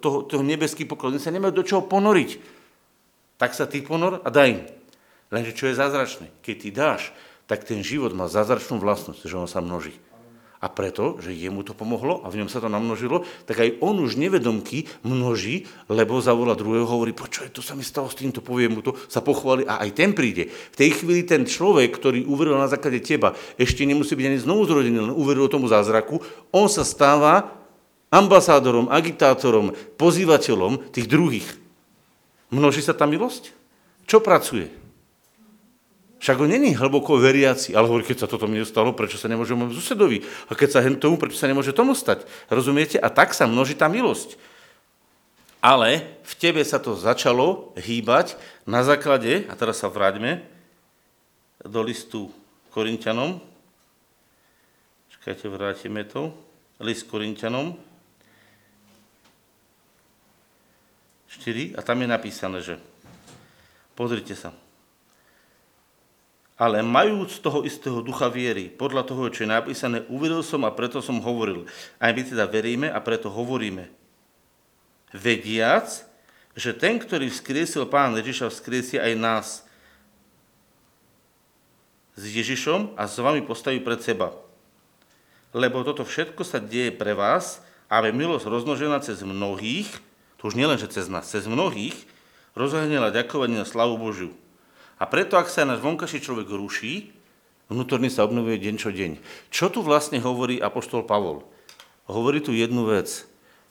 toho, toho nebeský poklad, oni sa nemajú do čoho ponoriť. Tak sa ty ponor a daj im. Lenže čo je zázračné? Keď ty dáš, tak ten život má zázračnú vlastnosť, že on sa množí. A preto, že jemu to pomohlo a v ňom sa to namnožilo, tak aj on už nevedomky množí, lebo zavolá druhého, hovorí, počuj, to sa mi stalo s týmto, povie mu to, sa pochváli a aj ten príde. V tej chvíli ten človek, ktorý uveril na základe teba, ešte nemusí byť ani znovu zrodený, len uveril tomu zázraku, on sa stáva ambasádorom, agitátorom, pozývateľom tých druhých. Množí sa tá milosť? Čo pracuje? Však on není hlboko veriaci, ale hovorí, keď sa toto mne stalo, prečo sa nemôže môjmu susedovi? A keď sa hen tomu, prečo sa nemôže tomu stať? Rozumiete? A tak sa množí tá milosť. Ale v tebe sa to začalo hýbať na základe, a teraz sa vráťme do listu Korintianom. Čakajte, vrátime to. List Korintianom. 4. A tam je napísané, že pozrite sa ale majúc toho istého ducha viery, podľa toho, čo je napísané, uvedol som a preto som hovoril. Aj my teda veríme a preto hovoríme. Vediac, že ten, ktorý vzkriesil Pán Ježiša, vzkriesie aj nás s Ježišom a s vami postaví pred seba. Lebo toto všetko sa deje pre vás, aby milosť roznožená cez mnohých, to už nielen, že cez nás, cez mnohých, rozhodnela ďakovanie na slavu Božiu. A preto, ak sa náš vonkajší človek ruší, vnútorný sa obnovuje deň čo deň. Čo tu vlastne hovorí apoštol Pavol? Hovorí tu jednu vec,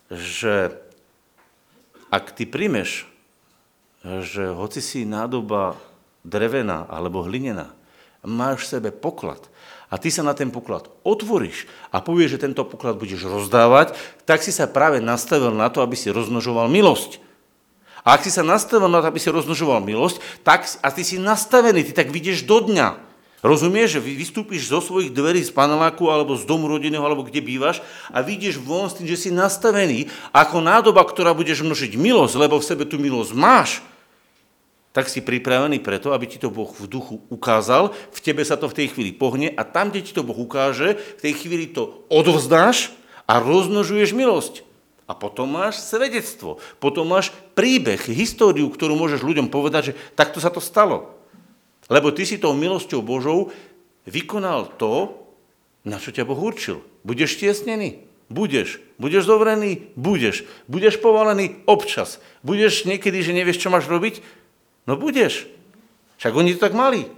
že ak ty príjmeš, že hoci si nádoba drevená alebo hlinená, máš v sebe poklad a ty sa na ten poklad otvoríš a povieš, že tento poklad budeš rozdávať, tak si sa práve nastavil na to, aby si rozmnožoval milosť. A ak si sa nastavil na to, aby si rozmnožoval milosť, tak a ty si nastavený, ty tak vidieš do dňa. Rozumieš, že vystúpiš zo svojich dverí z paneláku alebo z domu rodinného, alebo kde bývaš a vidíš von s tým, že si nastavený ako nádoba, ktorá budeš množiť milosť, lebo v sebe tú milosť máš tak si pripravený preto, aby ti to Boh v duchu ukázal, v tebe sa to v tej chvíli pohne a tam, kde ti to Boh ukáže, v tej chvíli to odovzdáš a rozmnožuješ milosť. A potom máš svedectvo, potom máš príbeh, históriu, ktorú môžeš ľuďom povedať, že takto sa to stalo. Lebo ty si tou milosťou Božou vykonal to, na čo ťa Boh určil. Budeš tiesnený? Budeš. Budeš zovrený? Budeš. Budeš povalený? Občas. Budeš niekedy, že nevieš, čo máš robiť? No budeš. Však oni to tak mali.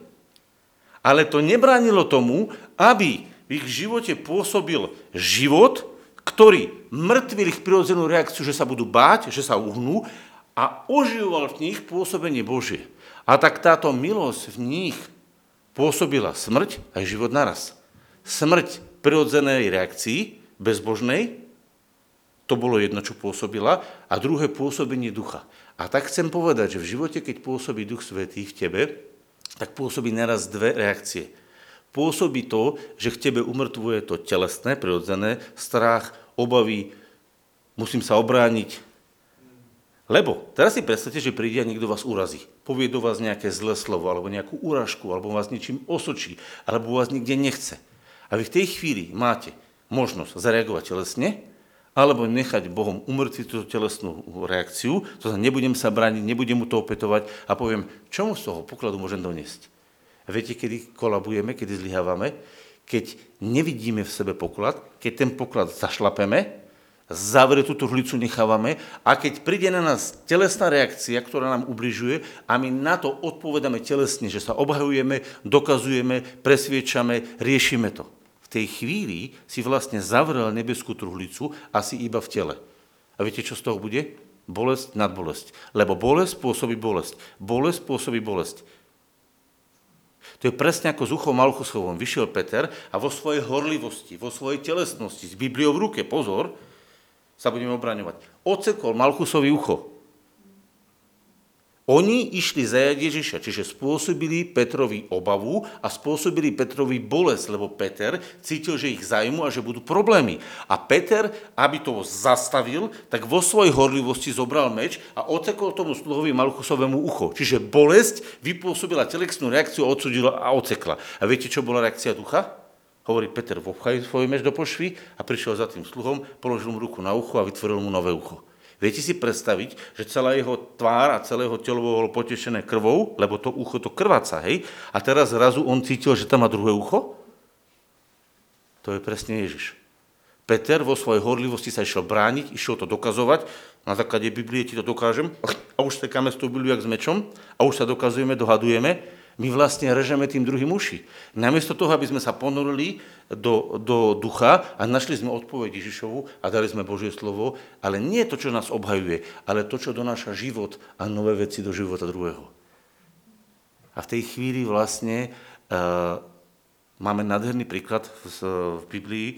Ale to nebránilo tomu, aby v ich živote pôsobil život, ktorý mŕtvil ich prirodzenú reakciu, že sa budú báť, že sa uhnú a oživoval v nich pôsobenie Božie. A tak táto milosť v nich pôsobila smrť aj život naraz. Smrť prirodzenej reakcii, bezbožnej, to bolo jedno, čo pôsobila, a druhé pôsobenie ducha. A tak chcem povedať, že v živote, keď pôsobí Duch Svetý v tebe, tak pôsobí naraz dve reakcie. Pôsobí to, že v tebe umrtvuje to telesné, prirodzené, strach, obavy, musím sa obrániť. Lebo teraz si predstavte, že príde a niekto vás urazí. Povie do vás nejaké zlé slovo, alebo nejakú úražku, alebo vás niečím osočí, alebo vás nikde nechce. A vy v tej chvíli máte možnosť zareagovať telesne, alebo nechať Bohom umrtviť túto telesnú reakciu, to znamená, nebudem sa brániť, nebudem mu to opetovať a poviem, čomu z toho pokladu môžem doniesť. Viete, kedy kolabujeme, kedy zlyhávame? Keď nevidíme v sebe poklad, keď ten poklad zašlapeme, túto hlicu nechávame a keď príde na nás telesná reakcia, ktorá nám ubližuje a my na to odpovedáme telesne, že sa obhajujeme, dokazujeme, presviečame, riešime to tej chvíli si vlastne zavrel nebeskú truhlicu asi iba v tele. A viete, čo z toho bude? Bolesť nad bolesť. Lebo bolesť spôsobí bolesť. Bolesť spôsobí bolesť. To je presne ako s uchom Malchusovom. Vyšiel Peter a vo svojej horlivosti, vo svojej telesnosti, s Bibliou v ruke, pozor, sa budeme obraňovať. Ocekol Malchusovi ucho. Oni išli zajať Ježiša, čiže spôsobili Petrovi obavu a spôsobili Petrovi bolesť, lebo Peter cítil, že ich zajmu a že budú problémy. A Peter, aby to zastavil, tak vo svojej horlivosti zobral meč a ocekol tomu sluhovi Malchusovému ucho. Čiže bolesť vypôsobila telexnú reakciu, odsudila a ocekla. A viete, čo bola reakcia ducha? Hovorí Peter, vopchaj svoj meč do pošvy a prišiel za tým sluhom, položil mu ruku na ucho a vytvoril mu nové ucho. Viete si predstaviť, že celá jeho tvár a celé jeho telo bolo potešené krvou, lebo to ucho to krváca, hej? A teraz zrazu on cítil, že tam má druhé ucho? To je presne Ježiš. Peter vo svojej horlivosti sa išiel brániť, išiel to dokazovať, na základe Biblie ti to dokážem, a už stekáme s tou Bibliou jak s mečom, a už sa dokazujeme, dohadujeme, my vlastne režeme tým druhým uši. Namiesto toho, aby sme sa ponorili do, do ducha a našli sme odpoveď Ježišovu a dali sme Božie slovo, ale nie to, čo nás obhajuje, ale to, čo donáša život a nové veci do života druhého. A v tej chvíli vlastne uh, máme nádherný príklad v, v Biblii,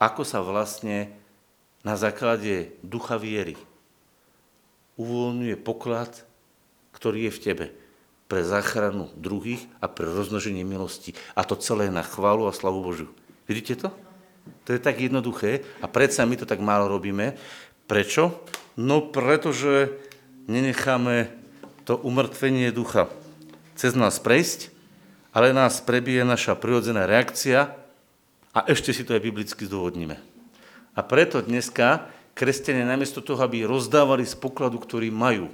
ako sa vlastne na základe ducha viery uvoľňuje poklad, ktorý je v tebe pre záchranu druhých a pre rozmnoženie milosti. A to celé na chválu a slavu Božiu. Vidíte to? To je tak jednoduché a predsa my to tak málo robíme. Prečo? No pretože nenecháme to umrtvenie ducha cez nás prejsť, ale nás prebije naša prirodzená reakcia a ešte si to aj biblicky zdôvodníme. A preto dneska kresťania namiesto toho, aby rozdávali z pokladu, ktorý majú,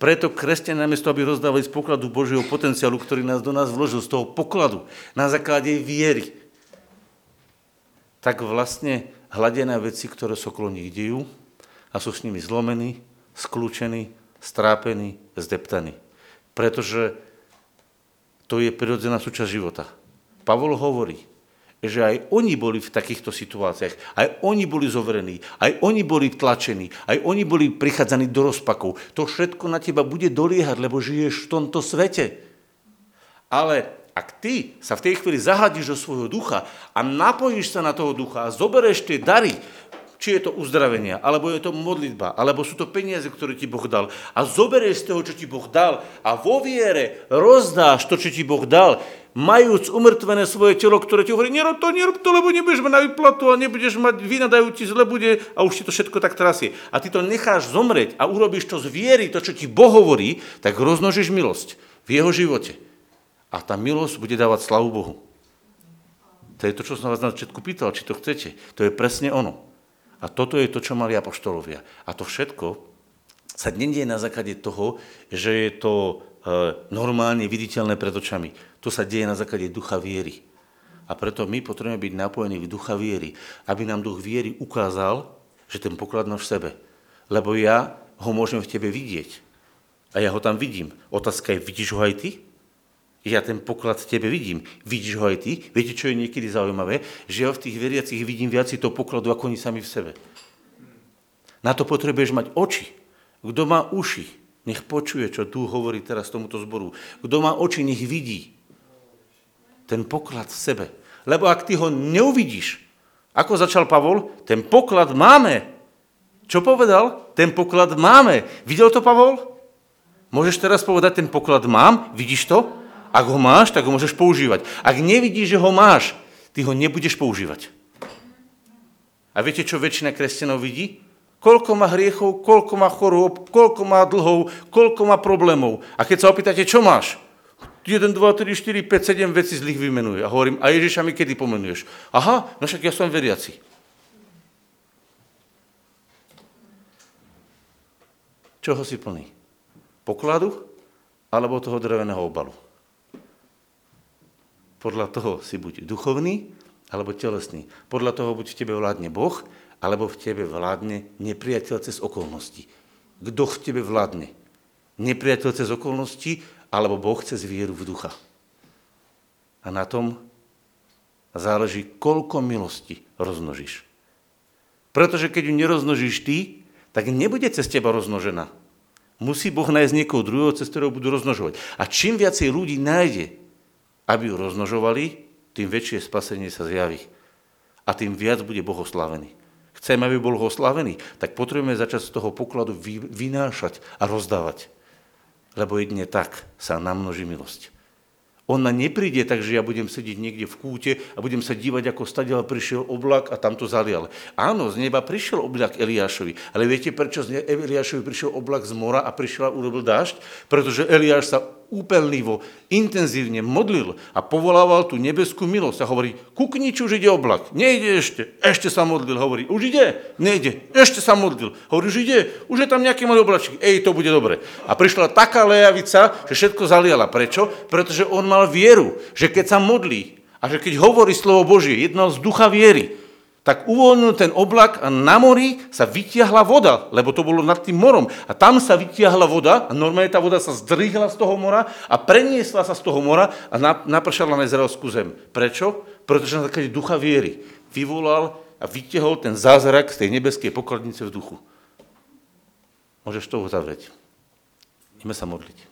Preto kresťania namiesto, aby rozdávali z pokladu Božieho potenciálu, ktorý nás do nás vložil, z toho pokladu, na základe viery, tak vlastne hľadia na veci, ktoré sú okolo nich dejú a sú s nimi zlomení, skľúčení, strápení, zdeptaní. Pretože to je prirodzená súčasť života. Pavol hovorí, že aj oni boli v takýchto situáciách, aj oni boli zoverení, aj oni boli tlačení, aj oni boli prichádzaní do rozpakov. To všetko na teba bude doliehať, lebo žiješ v tomto svete. Ale ak ty sa v tej chvíli zahadíš do svojho ducha a napojíš sa na toho ducha a zoberieš tie dary, či je to uzdravenia, alebo je to modlitba, alebo sú to peniaze, ktoré ti Boh dal a zoberieš z toho, čo ti Boh dal a vo viere rozdáš to, čo ti Boh dal, majúc umrtvené svoje telo, ktoré ti hovorí, nerob to, nerob to, lebo nebudeš mať na výplatu a nebudeš mať, vynadajú ti zle bude a už ti to všetko tak trasie. A ty to necháš zomrieť a urobíš to z viery, to, čo ti Boh hovorí, tak roznožíš milosť v jeho živote. A tá milosť bude dávať slavu Bohu. To je to, čo som vás na začiatku pýtal, či to chcete. To je presne ono. A toto je to, čo mali apoštolovia. A to všetko sa nedieje na základe toho, že je to normálne viditeľné pred očami. To sa deje na základe ducha viery. A preto my potrebujeme byť napojení v ducha viery, aby nám duch viery ukázal, že ten poklad máš v sebe. Lebo ja ho môžem v tebe vidieť. A ja ho tam vidím. Otázka je, vidíš ho aj ty? Ja ten poklad v tebe vidím. Vidíš ho aj ty? Viete, čo je niekedy zaujímavé? Že ja v tých veriacich vidím viac toho pokladu, ako oni sami v sebe. Na to potrebuješ mať oči. Kto má uši, nech počuje, čo tu hovorí teraz tomuto zboru. Kto má oči, nech vidí ten poklad v sebe. Lebo ak ty ho neuvidíš, ako začal Pavol, ten poklad máme. Čo povedal? Ten poklad máme. Videl to Pavol? Môžeš teraz povedať, ten poklad mám? Vidíš to? Ak ho máš, tak ho môžeš používať. Ak nevidíš, že ho máš, ty ho nebudeš používať. A viete, čo väčšina kresťanov vidí? Koľko má hriechov, koľko má chorôb, koľko má dlhov, koľko má problémov. A keď sa opýtate, čo máš? 1, 2, 3, 4, 5, 7 vecí zlých vymenuje. A hovorím, a Ježiša mi kedy pomenuješ? Aha, no však ja som veriaci. Čoho si plný? Pokladu alebo toho dreveného obalu? Podľa toho si buď duchovný, alebo telesný. Podľa toho buď v tebe vládne Boh, alebo v tebe vládne nepriateľ cez okolnosti. Kto v tebe vládne? Nepriateľ cez okolnosti, alebo Boh cez vieru v ducha. A na tom záleží, koľko milosti rozmnožíš. Pretože keď ju nerozmnožíš ty, tak nebude cez teba rozmnožená. Musí Boh nájsť niekoho druhého, cez ktorého budú rozmnožovať. A čím viacej ľudí nájde, aby ju rozmnožovali, tým väčšie spasenie sa zjaví. A tým viac bude Boh oslavený. Chceme, aby bol oslavený, tak potrebujeme začať z toho pokladu vynášať a rozdávať. Lebo jedine tak sa namnoží milosť. On na nepríde tak, že ja budem sedieť niekde v kúte a budem sa dívať, ako stadiaľ prišiel oblak a tam to zalial. Áno, z neba prišiel oblak Eliášovi, ale viete, prečo z Eliášovi prišiel oblak z mora a prišiel a urobil dážď? Pretože Eliáš sa úplnivo, intenzívne modlil a povolával tú nebeskú milosť a hovorí, kukni, či už ide oblak. Nejde ešte. Ešte sa modlil. Hovorí, už ide. Nejde. Ešte sa modlil. Hovorí, už ide. Už je tam nejaký malý oblačík. Ej, to bude dobre. A prišla taká lejavica, že všetko zaliala. Prečo? Pretože on mal vieru, že keď sa modlí a že keď hovorí slovo Božie, jednal z ducha viery, tak uvoľnil ten oblak a na mori sa vytiahla voda, lebo to bolo nad tým morom. A tam sa vytiahla voda a normálne tá voda sa zdrihla z toho mora a preniesla sa z toho mora a napršala na izraelskú zem. Prečo? Pretože na základe ducha viery vyvolal a vytiahol ten zázrak z tej nebeskej pokladnice v duchu. Môžeš to uzavrieť. Ideme sa modliť.